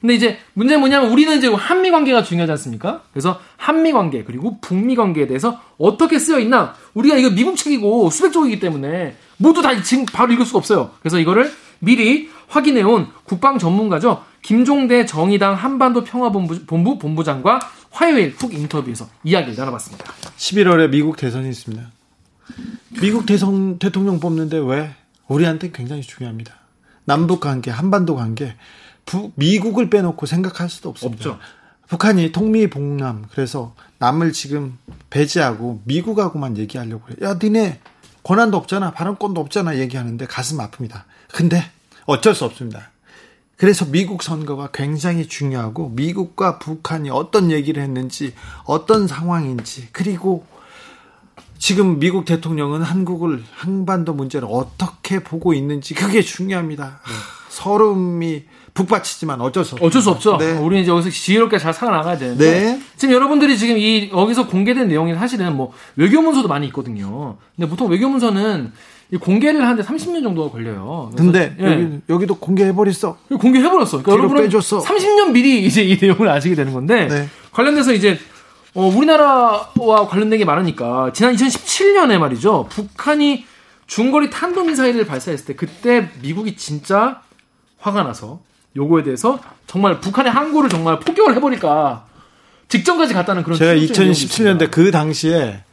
근데 이제 문제는 뭐냐면 우리는 이제 한미 관계가 중요하지 않습니까? 그래서 한미 관계 그리고 북미 관계에 대해서 어떻게 쓰여 있나 우리가 이거 미국 책이고 수백 쪽이기 때문에 모두 다 지금 바로 읽을 수가 없어요. 그래서 이거를 미리 확인해 온 국방 전문가죠. 김종대 정의당 한반도 평화본부 본부 본부장과 화요일 훅 인터뷰에서 이야기를 나눠봤습니다. 11월에 미국 대선이 있습니다. 미국 대선 대통령 뽑는데 왜? 우리한테 굉장히 중요합니다. 남북 관계, 한반도 관계 부, 미국을 빼놓고 생각할 수도 없습니다. 없죠. 북한이 통미 봉남 그래서 남을 지금 배제하고 미국하고만 얘기하려고 해요. 야, 니네 권한도 없잖아, 발언권도 없잖아 얘기하는데 가슴 아픕니다. 근데 어쩔 수 없습니다. 그래서 미국 선거가 굉장히 중요하고 미국과 북한이 어떤 얘기를 했는지 어떤 상황인지 그리고 지금 미국 대통령은 한국을 한반도 문제를 어떻게 보고 있는지 그게 중요합니다. 네. 서름이 북받치지만 어쩔 수 없죠. 어쩔 수 없죠. 네. 우리는 이제 여기서 지혜롭게 잘 살아나가야 되는데 네. 지금 여러분들이 지금 이 여기서 공개된 내용이 사실은 뭐 외교 문서도 많이 있거든요. 근데 보통 외교 문서는 공개를 하는데 30년 정도가 걸려요. 근데 예. 여기, 여기도 공개해버렸어. 공개해버렸어. 그러니까 여러분은 빼줬어. 30년 미리 이제 이 내용을 아시게 되는 건데 네. 관련돼서 이제 어, 우리나라와 관련된 게 많으니까 지난 2017년에 말이죠. 북한이 중거리 탄도미사일을 발사했을 때 그때 미국이 진짜 화가 나서 요거에 대해서 정말 북한의 항구를 정말 포격을 해버릴까 직전까지 갔다는 그런 제가 2017년대 그 당시에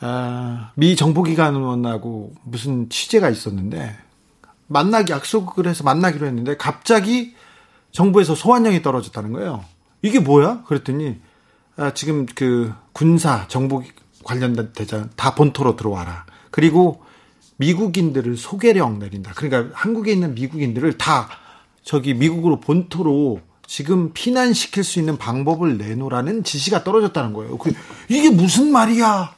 아, 미 정보기관하고 무슨 취재가 있었는데 만나기 약속을 해서 만나기로 했는데 갑자기 정부에서 소환령이 떨어졌다는 거예요. 이게 뭐야? 그랬더니 아, 지금 그 군사 정보 관련된 대장 다 본토로 들어와라. 그리고 미국인들을 소개령 내린다. 그러니까 한국에 있는 미국인들을 다 저기 미국으로 본토로 지금 피난시킬 수 있는 방법을 내놓으라는 지시가 떨어졌다는 거예요. 그, 이게 무슨 말이야?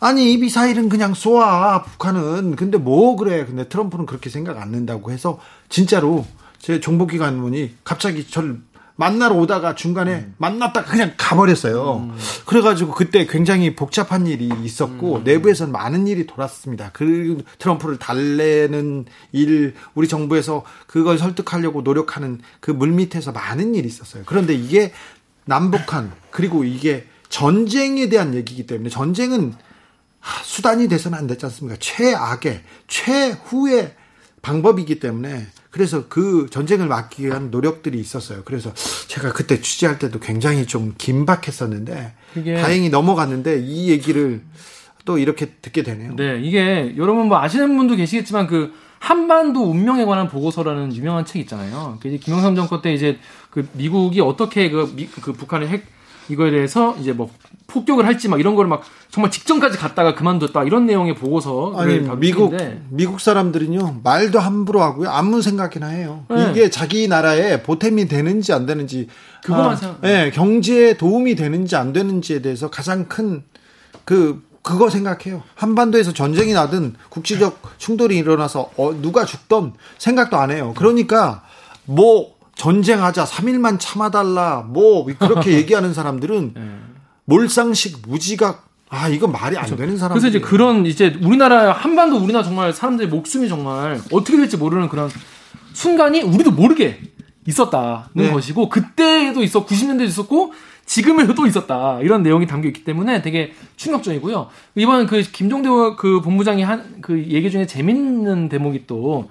아니, 이 미사일은 그냥 쏘아, 북한은. 근데 뭐 그래. 근데 트럼프는 그렇게 생각 안 낸다고 해서 진짜로 제 정보기관분이 갑자기 저를 만나러 오다가 중간에 음. 만났다가 그냥 가버렸어요. 음. 그래가지고 그때 굉장히 복잡한 일이 있었고 음. 내부에서는 많은 일이 돌았습니다. 그 트럼프를 달래는 일, 우리 정부에서 그걸 설득하려고 노력하는 그 물밑에서 많은 일이 있었어요. 그런데 이게 남북한 그리고 이게 전쟁에 대한 얘기이기 때문에 전쟁은 수단이 돼서는 안 되지 않습니까? 최악의 최후의 방법이기 때문에 그래서 그 전쟁을 막기 위한 노력들이 있었어요. 그래서 제가 그때 취재할 때도 굉장히 좀 긴박했었는데 다행히 넘어갔는데 이 얘기를 또 이렇게 듣게 되네요. 네, 이게 여러분 뭐 아시는 분도 계시겠지만 그 한반도 운명에 관한 보고서라는 유명한 책 있잖아요. 그 김영삼 정권 때 이제 그 미국이 어떻게 그, 미, 그 북한의 핵 이거에 대해서 이제 뭐 폭격을 할지 막 이런 걸막 정말 직전까지 갔다가 그만뒀다 이런 내용의 보고서 아니 미국. 미국 사람들은요 말도 함부로 하고요 아무 생각이나 해요 네. 이게 자기 나라에 보탬이 되는지 안 되는지 그거만 아, 생각. 네, 경제에 도움이 되는지 안 되는지에 대해서 가장 큰 그 그거 생각해요. 한반도에서 전쟁이 나든 국지적 충돌이 일어나서 어, 누가 죽던 생각도 안 해요. 그러니까 뭐 전쟁하자 3일만 참아달라 뭐 그렇게 얘기하는 사람들은 네. 몰상식 무지각 아 이건 말이 안 그렇죠. 되는 사람. 그래서 이제 그런 이제 우리나라 한반도 우리나라 정말 사람들의 목숨이 정말 어떻게 될지 모르는 그런 순간이 우리도 모르게 있었다는 네. 것이고 그때도 있어 90년대도 있었고 지금에도 있었다 이런 내용이 담겨 있기 때문에 되게 충격적이고요. 이번 그 김종대 그 본부장이 한 그 얘기 중에 재밌는 대목이 또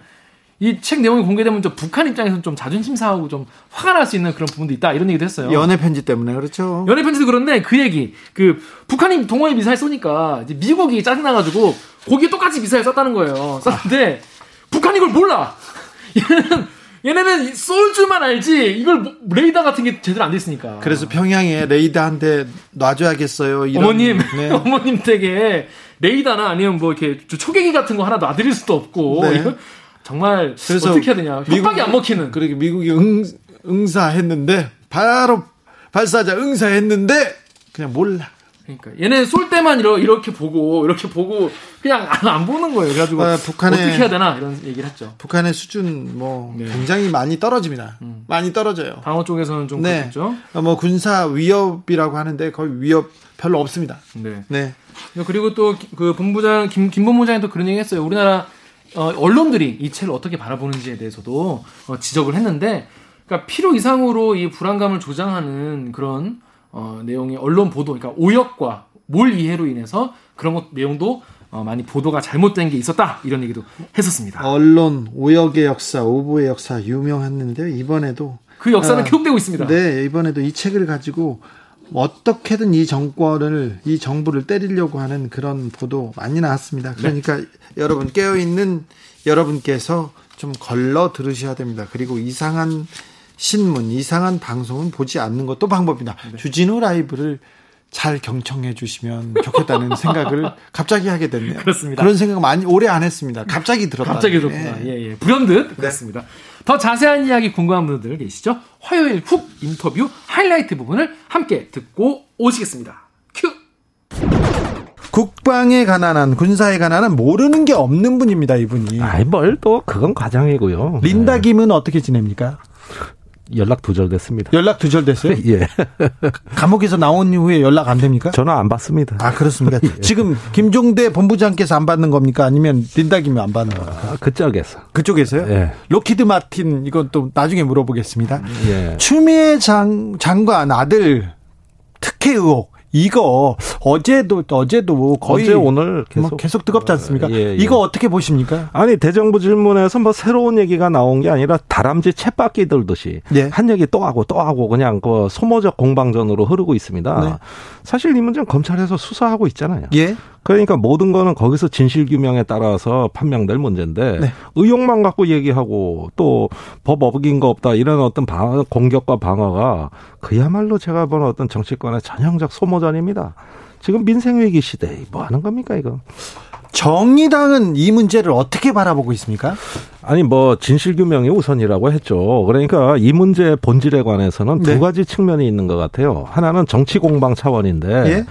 이 책 내용이 공개되면 좀 북한 입장에서는 좀 자존심 상하고 좀 화가 날 수 있는 그런 부분도 있다 이런 얘기도 했어요. 연애 편지 때문에 그렇죠. 연애 편지도 그런데 그 얘기 그 북한이 동호회 미사일 쏘니까 이제 미국이 짜증나가지고 거기에 똑같이 미사일 쐈다는 거예요. 쐈는데 아. 북한이 이걸 몰라. 얘는 얘네는 쏠 줄만 알지 이걸 뭐, 레이더 같은 게 제대로 안 돼 있으니까. 그래서 평양에 레이더 한 대 놔줘야겠어요. 이런, 어머님, 네. 어머님 댁에 레이더나 아니면 뭐 이렇게 초계기 같은 거 하나 놔드릴 수도 없고. 네. 정말 그래서 어떻게 해야 되냐. 협박이 안 먹히는. 그러게 미국이 응, 응사했는데 바로 발사자 응사했는데 그냥 몰라. 그러니까 얘네 쏠 때만 이렇게 보고 이렇게 보고 그냥 안 보는 거예요. 그래가지고 아, 북한의, 어떻게 해야 되나 이런 얘기를 했죠. 북한의 수준 뭐 네. 굉장히 많이 떨어집니다. 음. 많이 떨어져요. 방어 쪽에서는 좀 네. 그렇죠. 뭐 군사 위협이라고 하는데 거의 위협 별로 없습니다. 네. 네. 그리고 또 그 본부장 김 김 본부장이 또 그런 얘기했어요. 우리나라 어, 언론들이 이 책을 어떻게 바라보는지에 대해서도 어, 지적을 했는데, 그러니까 필요 이상으로 이 불안감을 조장하는 그런 어, 내용의 언론 보도, 그러니까 오역과 몰 이해로 인해서 그런 것 내용도 어, 많이 보도가 잘못된 게 있었다 이런 얘기도 했었습니다. 언론 오역의 역사, 오보의 역사 유명했는데요. 이번에도 그 역사는 아, 계속되고 있습니다. 네, 이번에도 이 책을 가지고 어떻게든 이 정권을 이 정부를 때리려고 하는 그런 보도 많이 나왔습니다. 네. 그러니까 네. 여러분 깨어 있는 여러분께서 좀 걸러 들으셔야 됩니다. 그리고 이상한 신문, 이상한 방송은 보지 않는 것도 방법이다. 네. 주진우 라이브를 잘 경청해 주시면 좋겠다는 생각을 갑자기 하게 됐네요. 그렇습니다. 그런 생각 많이 오래 안 했습니다. 갑자기 들었다. 갑자기 들었구나. 예, 예. 불현듯 네. 그렇습니다. 더 자세한 이야기 궁금한 분들 계시죠? 화요일 훅 인터뷰 하이라이트 부분을 함께 듣고 오시겠습니다. 큐. 국방에 관한 한 군사에 관한 한 모르는 게 없는 분입니다 이분이. 아이 뭘 또 그건 과장이고요. 린다 김은 네. 어떻게 지냅니까? 연락 두절됐습니다. 연락 두절됐어요? 예. 감옥에서 나온 이후에 연락 안 됩니까? 전화 안 받습니다. 아 그렇습니다. 예. 지금 김종대 본부장께서 안 받는 겁니까? 아니면 린다김이 안 받는 겁니까? 아, 그쪽에서. 그쪽에서요? 예. 록히드 마틴 이건 또 나중에 물어보겠습니다. 예. 추미애 장, 장관 아들 특혜 의혹 이거 어제도 어제도 거의 어제 오늘 뭐 계속, 뭐 계속 뜨겁지 않습니까? 예, 예. 이거 어떻게 보십니까? 아니 대정부 질문에서 뭐 새로운 얘기가 나온 게 아니라 다람쥐 챗바퀴 들듯이 예. 한 얘기 또 하고 또 하고 그냥 그 소모적 공방전으로 흐르고 있습니다. 네. 사실 이 문제는 검찰에서 수사하고 있잖아요. 예. 그러니까 모든 거는 거기서 진실 규명에 따라서 판명될 문제인데 네. 의혹만 갖고 얘기하고 또 법 어긴 거 없다 이런 어떤 방 공격과 방어가 그야말로 제가 보는 어떤 정치권의 전형적 소모전입니다. 지금 민생 위기 시대에 뭐 하는 겁니까 이거? 정의당은 이 문제를 어떻게 바라보고 있습니까? 아니 뭐 진실 규명이 우선이라고 했죠. 그러니까 이 문제의 본질에 관해서는 네. 두 가지 측면이 있는 것 같아요. 하나는 정치 공방 차원인데 예?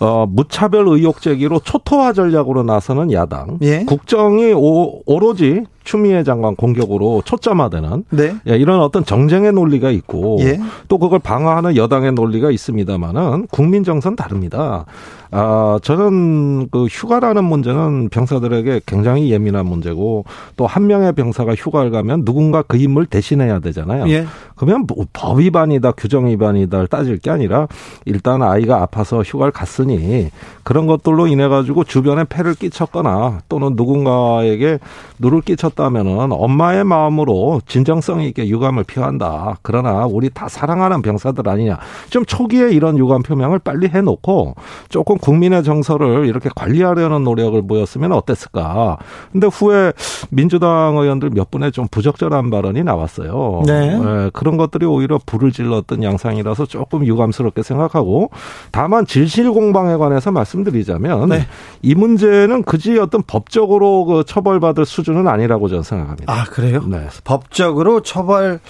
어, 무차별 의혹 제기로 초토화 전략으로 나서는 야당. 예? 국정이 오, 오로지 추미애 장관 공격으로 초점화되는 네. 예, 이런 어떤 정쟁의 논리가 있고 예? 또 그걸 방어하는 여당의 논리가 있습니다만은 국민 정서는 다릅니다. 아, 저는 그 휴가라는 문제는 병사들에게 굉장히 예민한 문제고 또 한 명의 병사가 휴가를 가면 누군가 그 임무를 대신해야 되잖아요. 예. 그러면 뭐 법 위반이다, 규정 위반이다를 따질 게 아니라 일단 아이가 아파서 휴가를 갔으니 그런 것들로 인해 가지고 주변에 폐를 끼쳤거나 또는 누군가에게 누를 끼쳤다 없다면은 엄마의 마음으로 진정성 있게 유감을 표한다. 그러나 우리 다 사랑하는 병사들 아니냐. 좀 초기에 이런 유감 표명을 빨리 해놓고 조금 국민의 정서를 이렇게 관리하려는 노력을 보였으면 어땠을까. 근데 후에 민주당 의원들 몇 분의 좀 부적절한 발언이 나왔어요. 네. 네. 그런 것들이 오히려 불을 질렀던 양상이라서 조금 유감스럽게 생각하고 다만 질실 공방에 관해서 말씀드리자면 네. 이 문제는 그지 어떤 법적으로 그 처벌받을 수준은 아니라고 저는 생각합니다. 아 그래요? 네. 법적으로 처벌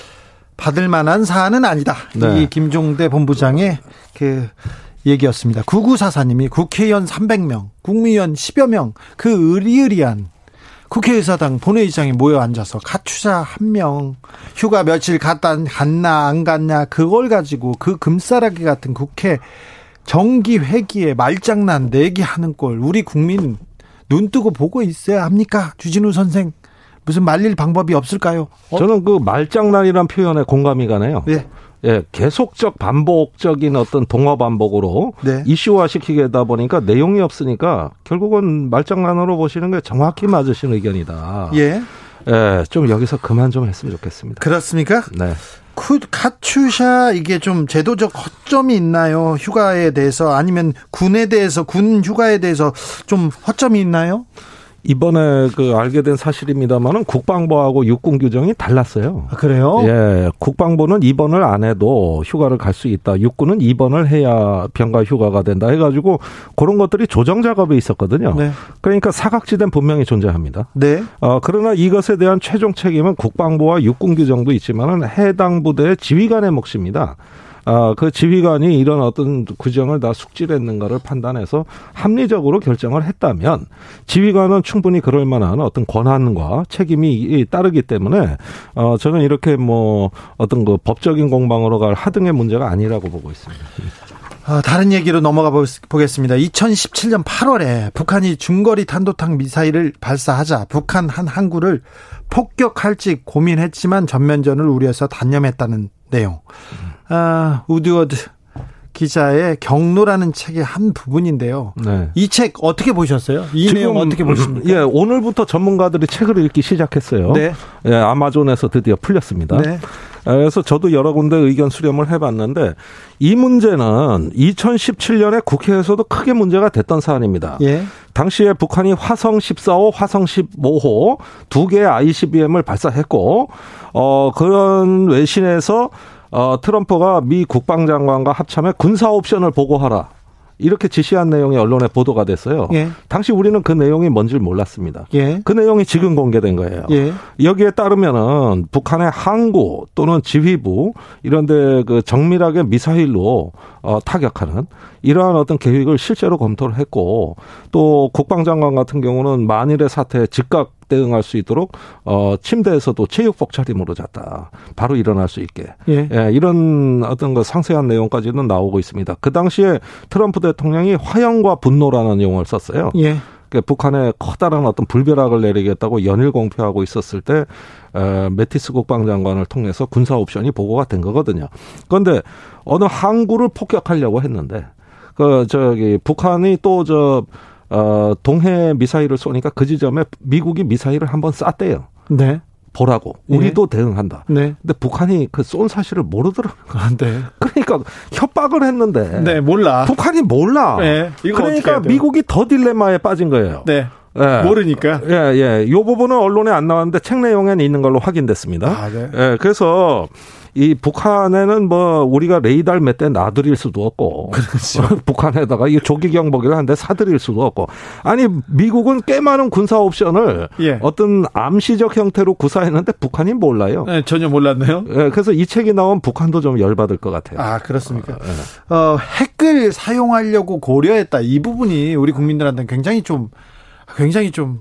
받을 만한 사안은 아니다. 네. 이 김종대 본부장의 그 얘기였습니다. 구구사사님이 국회의원 300명, 국무위원 10여 명, 그 의리의리한 국회의사당 본회의장에 모여 앉아서 가추자 한 명, 휴가 며칠 갔다, 갔나, 안 갔냐, 그걸 가지고 그 금싸라기 같은 국회 정기 회기에 말장난 내기하는 꼴, 우리 국민 눈 뜨고 보고 있어야 합니까? 주진우 선생. 무슨 말릴 방법이 없을까요? 어? 저는 그 말장난이란 표현에 공감이 가네요. 예. 예, 계속적 반복적인 어떤 동화 반복으로 네. 이슈화 시키게다 보니까 내용이 없으니까 결국은 말장난으로 보시는 게 정확히 맞으신 의견이다. 예. 예, 좀 여기서 그만 좀 했으면 좋겠습니다. 그렇습니까? 네. 카츄샤 이게 좀 제도적 허점이 있나요? 휴가에 대해서 아니면 군에 대해서 군 휴가에 대해서 좀 허점이 있나요? 이번에 그 알게 된 사실입니다만은 국방부하고 육군 규정이 달랐어요. 아, 그래요? 예. 국방부는 입원을 안 해도 휴가를 갈 수 있다. 육군은 입원을 해야 병가 휴가가 된다 해 가지고 그런 것들이 조정 작업에 있었거든요. 네. 그러니까 사각지대는 분명히 존재합니다. 네. 어, 그러나 이것에 대한 최종 책임은 국방부와 육군 규정도 있지만은 해당 부대의 지휘관의 몫입니다. 아, 그 지휘관이 이런 어떤 규정을 다 숙지했는가를 판단해서 합리적으로 결정을 했다면 지휘관은 충분히 그럴 만한 어떤 권한과 책임이 따르기 때문에 어, 저는 이렇게 뭐 어떤 그 법적인 공방으로 갈 하등의 문제가 아니라고 보고 있습니다. 어, 다른 얘기로 넘어가 보겠습니다. 2017년 8월에 북한이 중거리 탄도탄 미사일을 발사하자 북한 한 항구를 폭격할지 고민했지만 전면전을 우려해서 단념했다는 내용. 아, 우드워드 기자의 경로라는 책의 한 부분인데요. 네. 이책 어떻게 보셨어요? 이 내용 어떻게 보십니까? 예, 오늘부터 전문가들이 책을 읽기 시작했어요. 네. 예, 아마존에서 드디어 풀렸습니다. 네. 그래서 저도 여러 군데 의견 수렴을 해봤는데 이 문제는 2017년에 국회에서도 크게 문제가 됐던 사안입니다. 예. 당시에 북한이 화성 14호, 화성 15호 두 개의 ICBM을 발사했고 어 그런 외신에서 어, 트럼프가 미 국방장관과 합참에 군사 옵션을 보고하라. 이렇게 지시한 내용이 언론에 보도가 됐어요. 예. 당시 우리는 그 내용이 뭔지 몰랐습니다. 예. 그 내용이 지금 공개된 거예요. 예. 여기에 따르면은 북한의 항구 또는 지휘부 이런데 그 정밀하게 미사일로 어, 타격하는 이러한 어떤 계획을 실제로 검토를 했고 또 국방장관 같은 경우는 만일의 사태에 즉각 대응할 수 있도록 어 침대에서도 체육복 차림으로 잤다. 바로 일어날 수 있게. 예. 예 이런 어떤 그 상세한 내용까지는 나오고 있습니다. 그 당시에 트럼프 대통령이 화형과 분노라는 용어를 썼어요. 예. 그 북한에 커다란 어떤 불벼락을 내리겠다고 연일 공표하고 있었을 때 어, 메티스 국방장관을 통해서 군사 옵션이 보고가 된 거거든요. 그런데 어느 항구를 폭격하려고 했는데 그 저기 북한이 또저 어, 동해 미사일을 쏘니까 그 지점에 미국이 미사일을 한 번 쐈대요. 네. 보라고 우리도 네. 대응한다. 네. 근데 북한이 그 쏜 사실을 모르더라고요. 아, 네. 그러니까 협박을 했는데. 네, 몰라. 북한이 몰라. 네, 그러니까 미국이 더 딜레마에 빠진 거예요. 네. 예. 모르니까. 예, 예. 요 부분은 언론에 안 나왔는데 책 내용에는 있는 걸로 확인됐습니다. 아, 네. 예, 그래서 이 북한에는 뭐 우리가 레이더를 몇대 놔드릴 수도 없고 그렇죠. 북한에다가 이 조기 경보기를 한 대 사드릴 수도 없고 아니 미국은 꽤 많은 군사 옵션을 예. 어떤 암시적 형태로 구사했는데 북한이 몰라요. 네, 전혀 몰랐네요. 예, 그래서 이 책이 나온 북한도 좀 열받을 것 같아요. 아 그렇습니까? 어, 예. 어, 핵을 사용하려고 고려했다 이 부분이 우리 국민들한테 굉장히 좀 굉장히 좀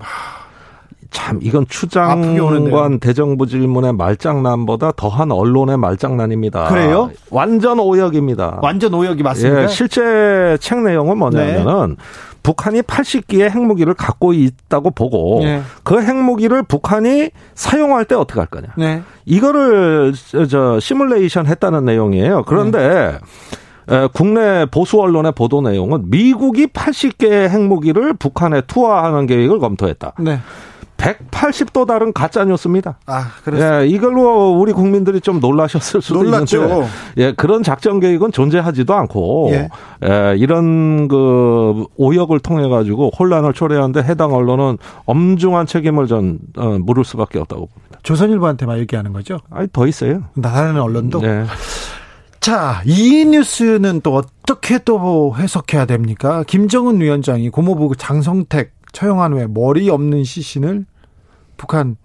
참 이건 추장관 대정부 질문의 말장난보다 더한 언론의 말장난입니다. 그래요? 완전 오역입니다. 완전 오역이 맞습니다. 예, 실제 책 내용은 뭐냐면은 네. 북한이 80기의 핵무기를 갖고 있다고 보고 네. 그 핵무기를 북한이 사용할 때 어떻게 할 거냐. 네. 이거를 저 시뮬레이션 했다는 내용이에요. 그런데 네. 국내 보수 언론의 보도 내용은 미국이 80개의 핵무기를 북한에 투하하는 계획을 검토했다. 네. 180도 다른 가짜 뉴스입니다. 아, 그렇습니다. 예, 이걸로 우리 국민들이 좀 놀라셨을 수도 놀랐죠. 있는데 예, 그런 작전 계획은 존재하지도 않고 예. 예, 이런 그 오역을 통해 가지고 혼란을 초래하는데 해당 언론은 엄중한 책임을 전 어, 물을 수밖에 없다고 봅니다. 조선일보한테만 얘기하는 거죠? 아니 더 있어요. 다른 언론도. 네. 자, 이 뉴스는 또 어떻게 또 해석해야 됩니까? 김정은 위원장이 고모부 장성택 처형한 후에 머리 없는 시신을 북한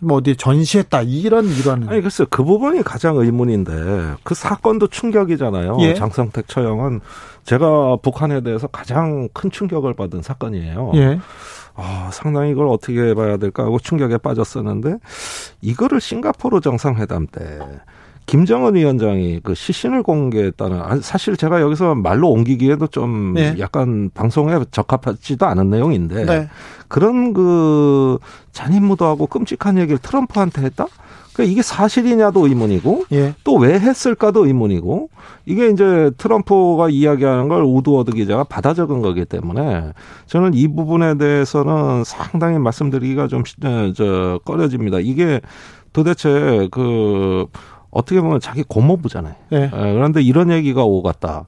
뭐 어디 전시했다 이런 이런 아니 글쎄 그 부분이 가장 의문인데 그 사건도 충격이잖아요. 예? 장성택 처형은 제가 북한에 대해서 가장 큰 충격을 받은 사건이에요. 예. 아, 상당히 이걸 어떻게 봐야 될까 하고 충격에 빠졌었는데 이거를 싱가포르 정상회담 때 김정은 위원장이 그 시신을 공개했다는 사실 제가 여기서 말로 옮기기에도 좀 네. 약간 방송에 적합하지도 않은 내용인데 네. 그런 그 잔인무도하고 끔찍한 얘기를 트럼프한테 했다? 그러니까 이게 사실이냐도 의문이고 예. 또왜 했을까도 의문이고 이게 이제 트럼프가 이야기하는 걸 우드워드 기자가 받아 적은 거기 때문에 저는 이 부분에 대해서는 상당히 말씀드리기가 좀 저 꺼려집니다. 이게 도대체 그 어떻게 보면 자기 고모부잖아요. 네. 에, 그런데 이런 얘기가 오갔다.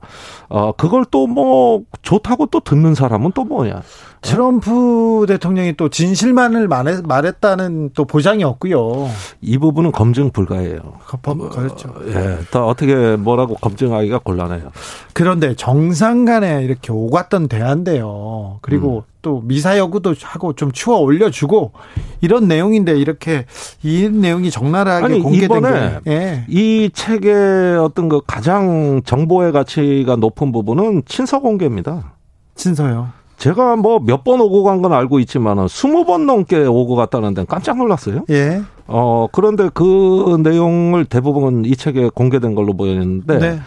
어, 그걸 또 뭐 좋다고 또 듣는 사람은 또 뭐냐. 트럼프 대통령이 또 진실만을 말했, 말했 다는 또 보장이 없고요. 이 부분은 검증 불가해요. 어, 그렇죠. 예, 더 어떻게 뭐라고 검증하기가 곤란해요. 그런데 정상 간에 이렇게 오갔던 대화인데요. 그리고 음. 또 미사 여구도 하고 좀 추워 올려주고 이런 내용인데 이렇게 이 내용이 적나라하게 아니, 공개된 게 예. 이 책의 어떤 그 가장 정보의 가치가 높은 부분은 친서 공개입니다. 친서요. 제가 뭐 몇 번 오고 간 건 알고 있지만은 스무 번 넘게 오고 갔다는 데는 깜짝 놀랐어요. 예. 어, 그런데 그 내용을 대부분 이 책에 공개된 걸로 보였는데, 네.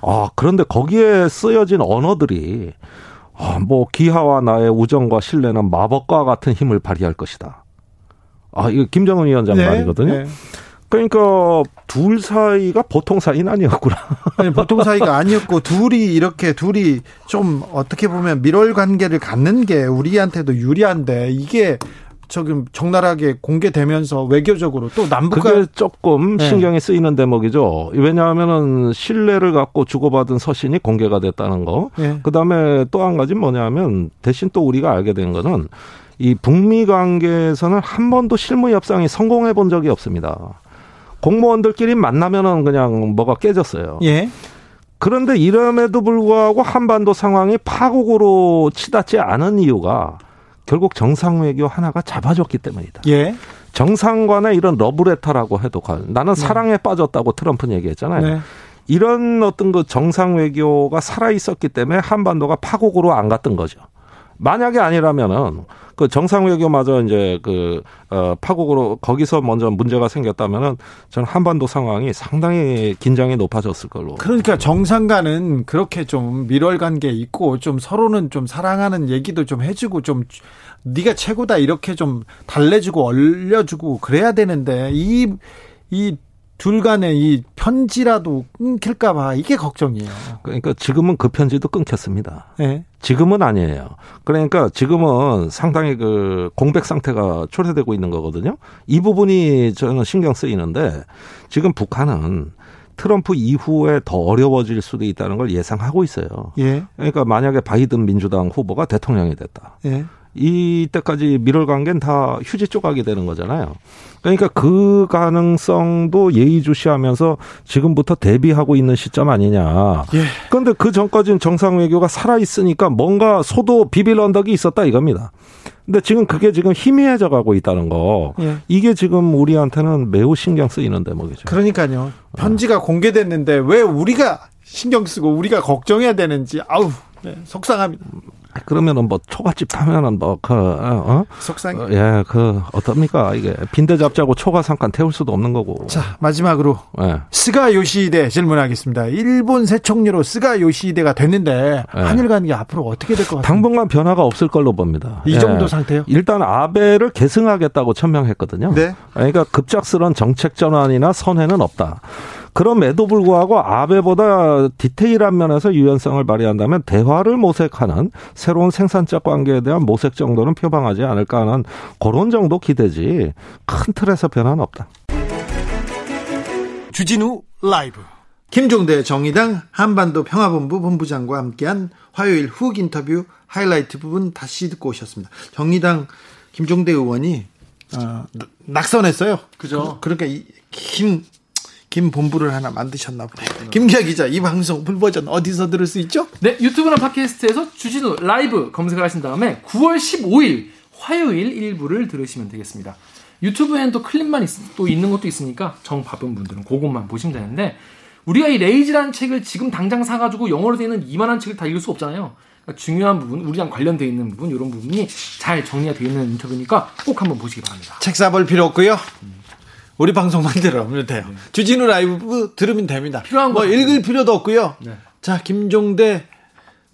아, 그런데 거기에 쓰여진 언어들이, 아, 뭐, 기하와 나의 우정과 신뢰는 마법과 같은 힘을 발휘할 것이다. 아, 이거 김정은 위원장 네. 말이거든요. 네. 그러니까 둘 사이가 보통 사이는 아니었구나. 아니, 보통 사이가 아니었고 둘이 이렇게 둘이 좀 어떻게 보면 밀월 관계를 갖는 게 우리한테도 유리한데 이게 조금 적나라하게 공개되면서 외교적으로 또 남북 그게 조금 네. 신경이 쓰이는 대목이죠. 왜냐하면은 신뢰를 갖고 주고받은 서신이 공개가 됐다는 거. 네. 그다음에 또 한 가지 뭐냐면 대신 또 우리가 알게 된 거는 이 북미 관계에서는 한 번도 실무 협상이 성공해 본 적이 없습니다. 공무원들끼리 만나면은 그냥 뭐가 깨졌어요. 예. 그런데 이름에도 불구하고 한반도 상황이 파국으로 치닫지 않은 이유가 결국 정상 외교 하나가 잡아줬기 때문이다. 예. 정상관의 이런 러브레터라고 해도 나는 네. 사랑에 빠졌다고 트럼프는 얘기했잖아요. 네. 이런 어떤 그 정상 외교가 살아 있었기 때문에 한반도가 파국으로 안 갔던 거죠. 만약에 아니라면은 그 정상 외교마저 이제 그 어, 파국으로 거기서 먼저 문제가 생겼다면은 저는 한반도 상황이 상당히 긴장이 높아졌을 걸로. 그러니까 정상간은 그렇게 좀 밀월 관계 있고 좀 서로는 좀 사랑하는 얘기도 좀 해주고 좀 네가 최고다 이렇게 좀 달래주고 얼려주고 그래야 되는데 이이 둘 간의 이 편지라도 끊길까봐 이게 걱정이에요. 그러니까 지금은 그 편지도 끊겼습니다. 네. 지금은 아니에요. 그러니까 지금은 상당히 그 공백 상태가 초래되고 있는 거거든요. 이 부분이 저는 신경 쓰이는데 지금 북한은 트럼프 이후에 더 어려워질 수도 있다는 걸 예상하고 있어요. 예. 그러니까 만약에 바이든 민주당 후보가 대통령이 됐다. 예. 이때까지 밀월 관계는 다 휴지 조각이 되는 거잖아요. 그러니까 그 가능성도 예의주시하면서 지금부터 대비하고 있는 시점 아니냐. 예. 그런데 그 전까지는 정상 외교가 살아 있으니까 뭔가 소도 비빌 언덕이 있었다 이겁니다. 근데 지금 그게 지금 희미해져 가고 있다는 거. 예. 이게 지금 우리한테는 매우 신경 쓰이는 대목이죠. 그러니까요. 편지가 어. 공개됐는데 왜 우리가 신경 쓰고 우리가 걱정해야 되는지 아우 네, 속상합니다. 그러면은 뭐 초가집 타면은 뭐그 어, 어? 속상 어, 예, 그 어떻습니까? 이게 빈대 잡자고 초가삼간 태울 수도 없는 거고. 자, 마지막으로 예. 스가 요시히데 질문하겠습니다. 일본 새 총리로 스가 요시히데가 됐는데 예. 한일 관계 앞으로 어떻게 될 것 같아요? 당분간 변화가 없을 걸로 봅니다. 이 정도 예. 상태요? 일단 아베를 계승하겠다고 천명했거든요. 네. 그러니까 급작스러운 정책 전환이나 선회는 없다. 그럼에도 불구하고 아베보다 디테일한 면에서 유연성을 발휘한다면 대화를 모색하는 새로운 생산적 관계에 대한 모색 정도는 표방하지 않을까 하는 그런 정도 기대지 큰 틀에서 변화는 없다. 주진우 라이브 김종대 정의당 한반도 평화본부 본부장과 함께한 화요일 훅 인터뷰 하이라이트 부분 다시 듣고 오셨습니다. 정의당 김종대 의원이 어, 낙선했어요. 그죠. 그, 러니까 긴, 긴 본부를 하나 만드셨나 보네요. 김기아 기자, 이 방송 full 버전 어디서 들을 수 있죠? 네, 유튜브나 팟캐스트에서 주진우 라이브 검색을 하신 다음에 9월 15일 화요일 일부를 들으시면 되겠습니다. 유튜브에는 또 클립만 있, 또 있는 것도 있으니까 정 바쁜 분들은 그것만 보시면 되는데 우리가 이 Rage라는 책을 지금 당장 사가지고 영어로 되어 있는 이만한 책을 다 읽을 수 없잖아요. 그러니까 중요한 부분, 우리랑 관련되어 있는 부분, 이런 부분이 잘 정리가 되어 있는 인터뷰니까 꼭 한번 보시기 바랍니다. 책 사볼 필요 없고요. 우리 방송만 들으면 돼요. 네. 주진우 라이브 들으면 됩니다. 필요한 거뭐 읽을 필요도 없고요. 네. 자, 김종대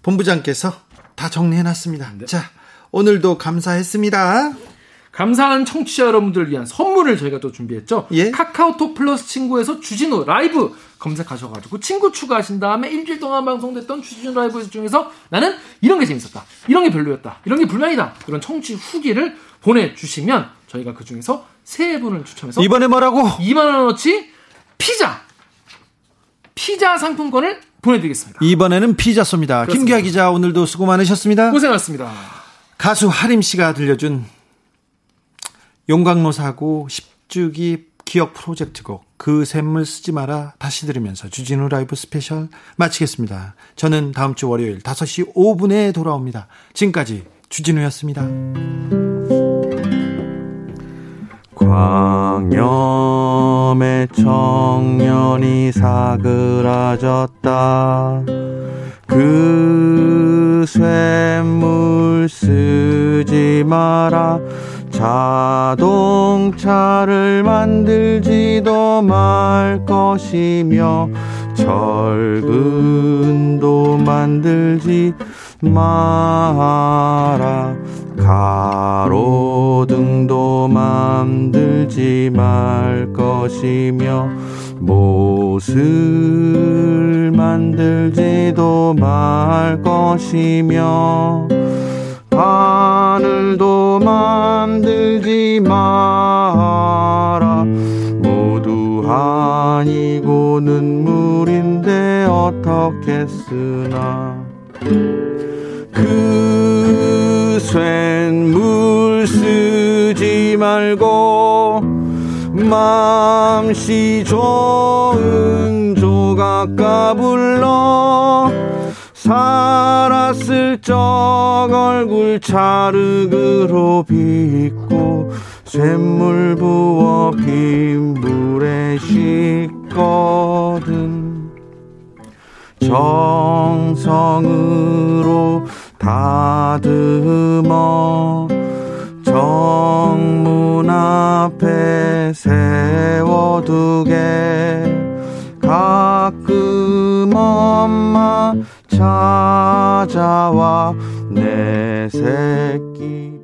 본부장께서 다 정리해놨습니다. 네. 자, 오늘도 감사했습니다. 감사한 청취자 여러분들을 위한 선물을 저희가 또 준비했죠. 예? 카카오톡 플러스 친구에서 주진우 라이브 검색하셔가지고 친구 추가하신 다음에 일주일 동안 방송됐던 주진우 라이브 중에서 나는 이런 게 재밌었다. 이런 게 별로였다. 이런 게 불만이다. 그런 청취 후기를 보내주시면 저희가 그 중에서 세 분을 추첨해서 이번에 뭐라고? 2만 원어치 피자 피자 상품권을 보내드리겠습니다. 이번에는 피자 쏩니다. 김기아 기자 오늘도 수고 많으셨습니다. 고생하셨습니다. 가수 하림 씨가 들려준 용광로 사고 10주기 기억 프로젝트곡 그 샘물 쓰지 마라 다시 들으면서 주진우 라이브 스페셜 마치겠습니다. 저는 다음 주 월요일 5시 5분에 돌아옵니다. 지금까지 주진우였습니다. 광염의 청년이 사그라졌다. 그 샘물 쓰지 마라. 자동차를 만들지도 말 것이며 철근도 만들지 마라 가로 등도 만들지 말 것이며 못을 만들지도 말 것이며 하늘도 만들지 마라. 모두 아니고 눈물인데 어떻게 쓰나. 그 쇳물 쓰지 말고 맘씨 좋은 조각가 불러 살았을 적 얼굴 자르그로 빚고 샘물 부어 빈물에 씻거든. 정성으로 다듬어 정문 앞에 세워두게. 가끔 엄마 찾아와 내 새끼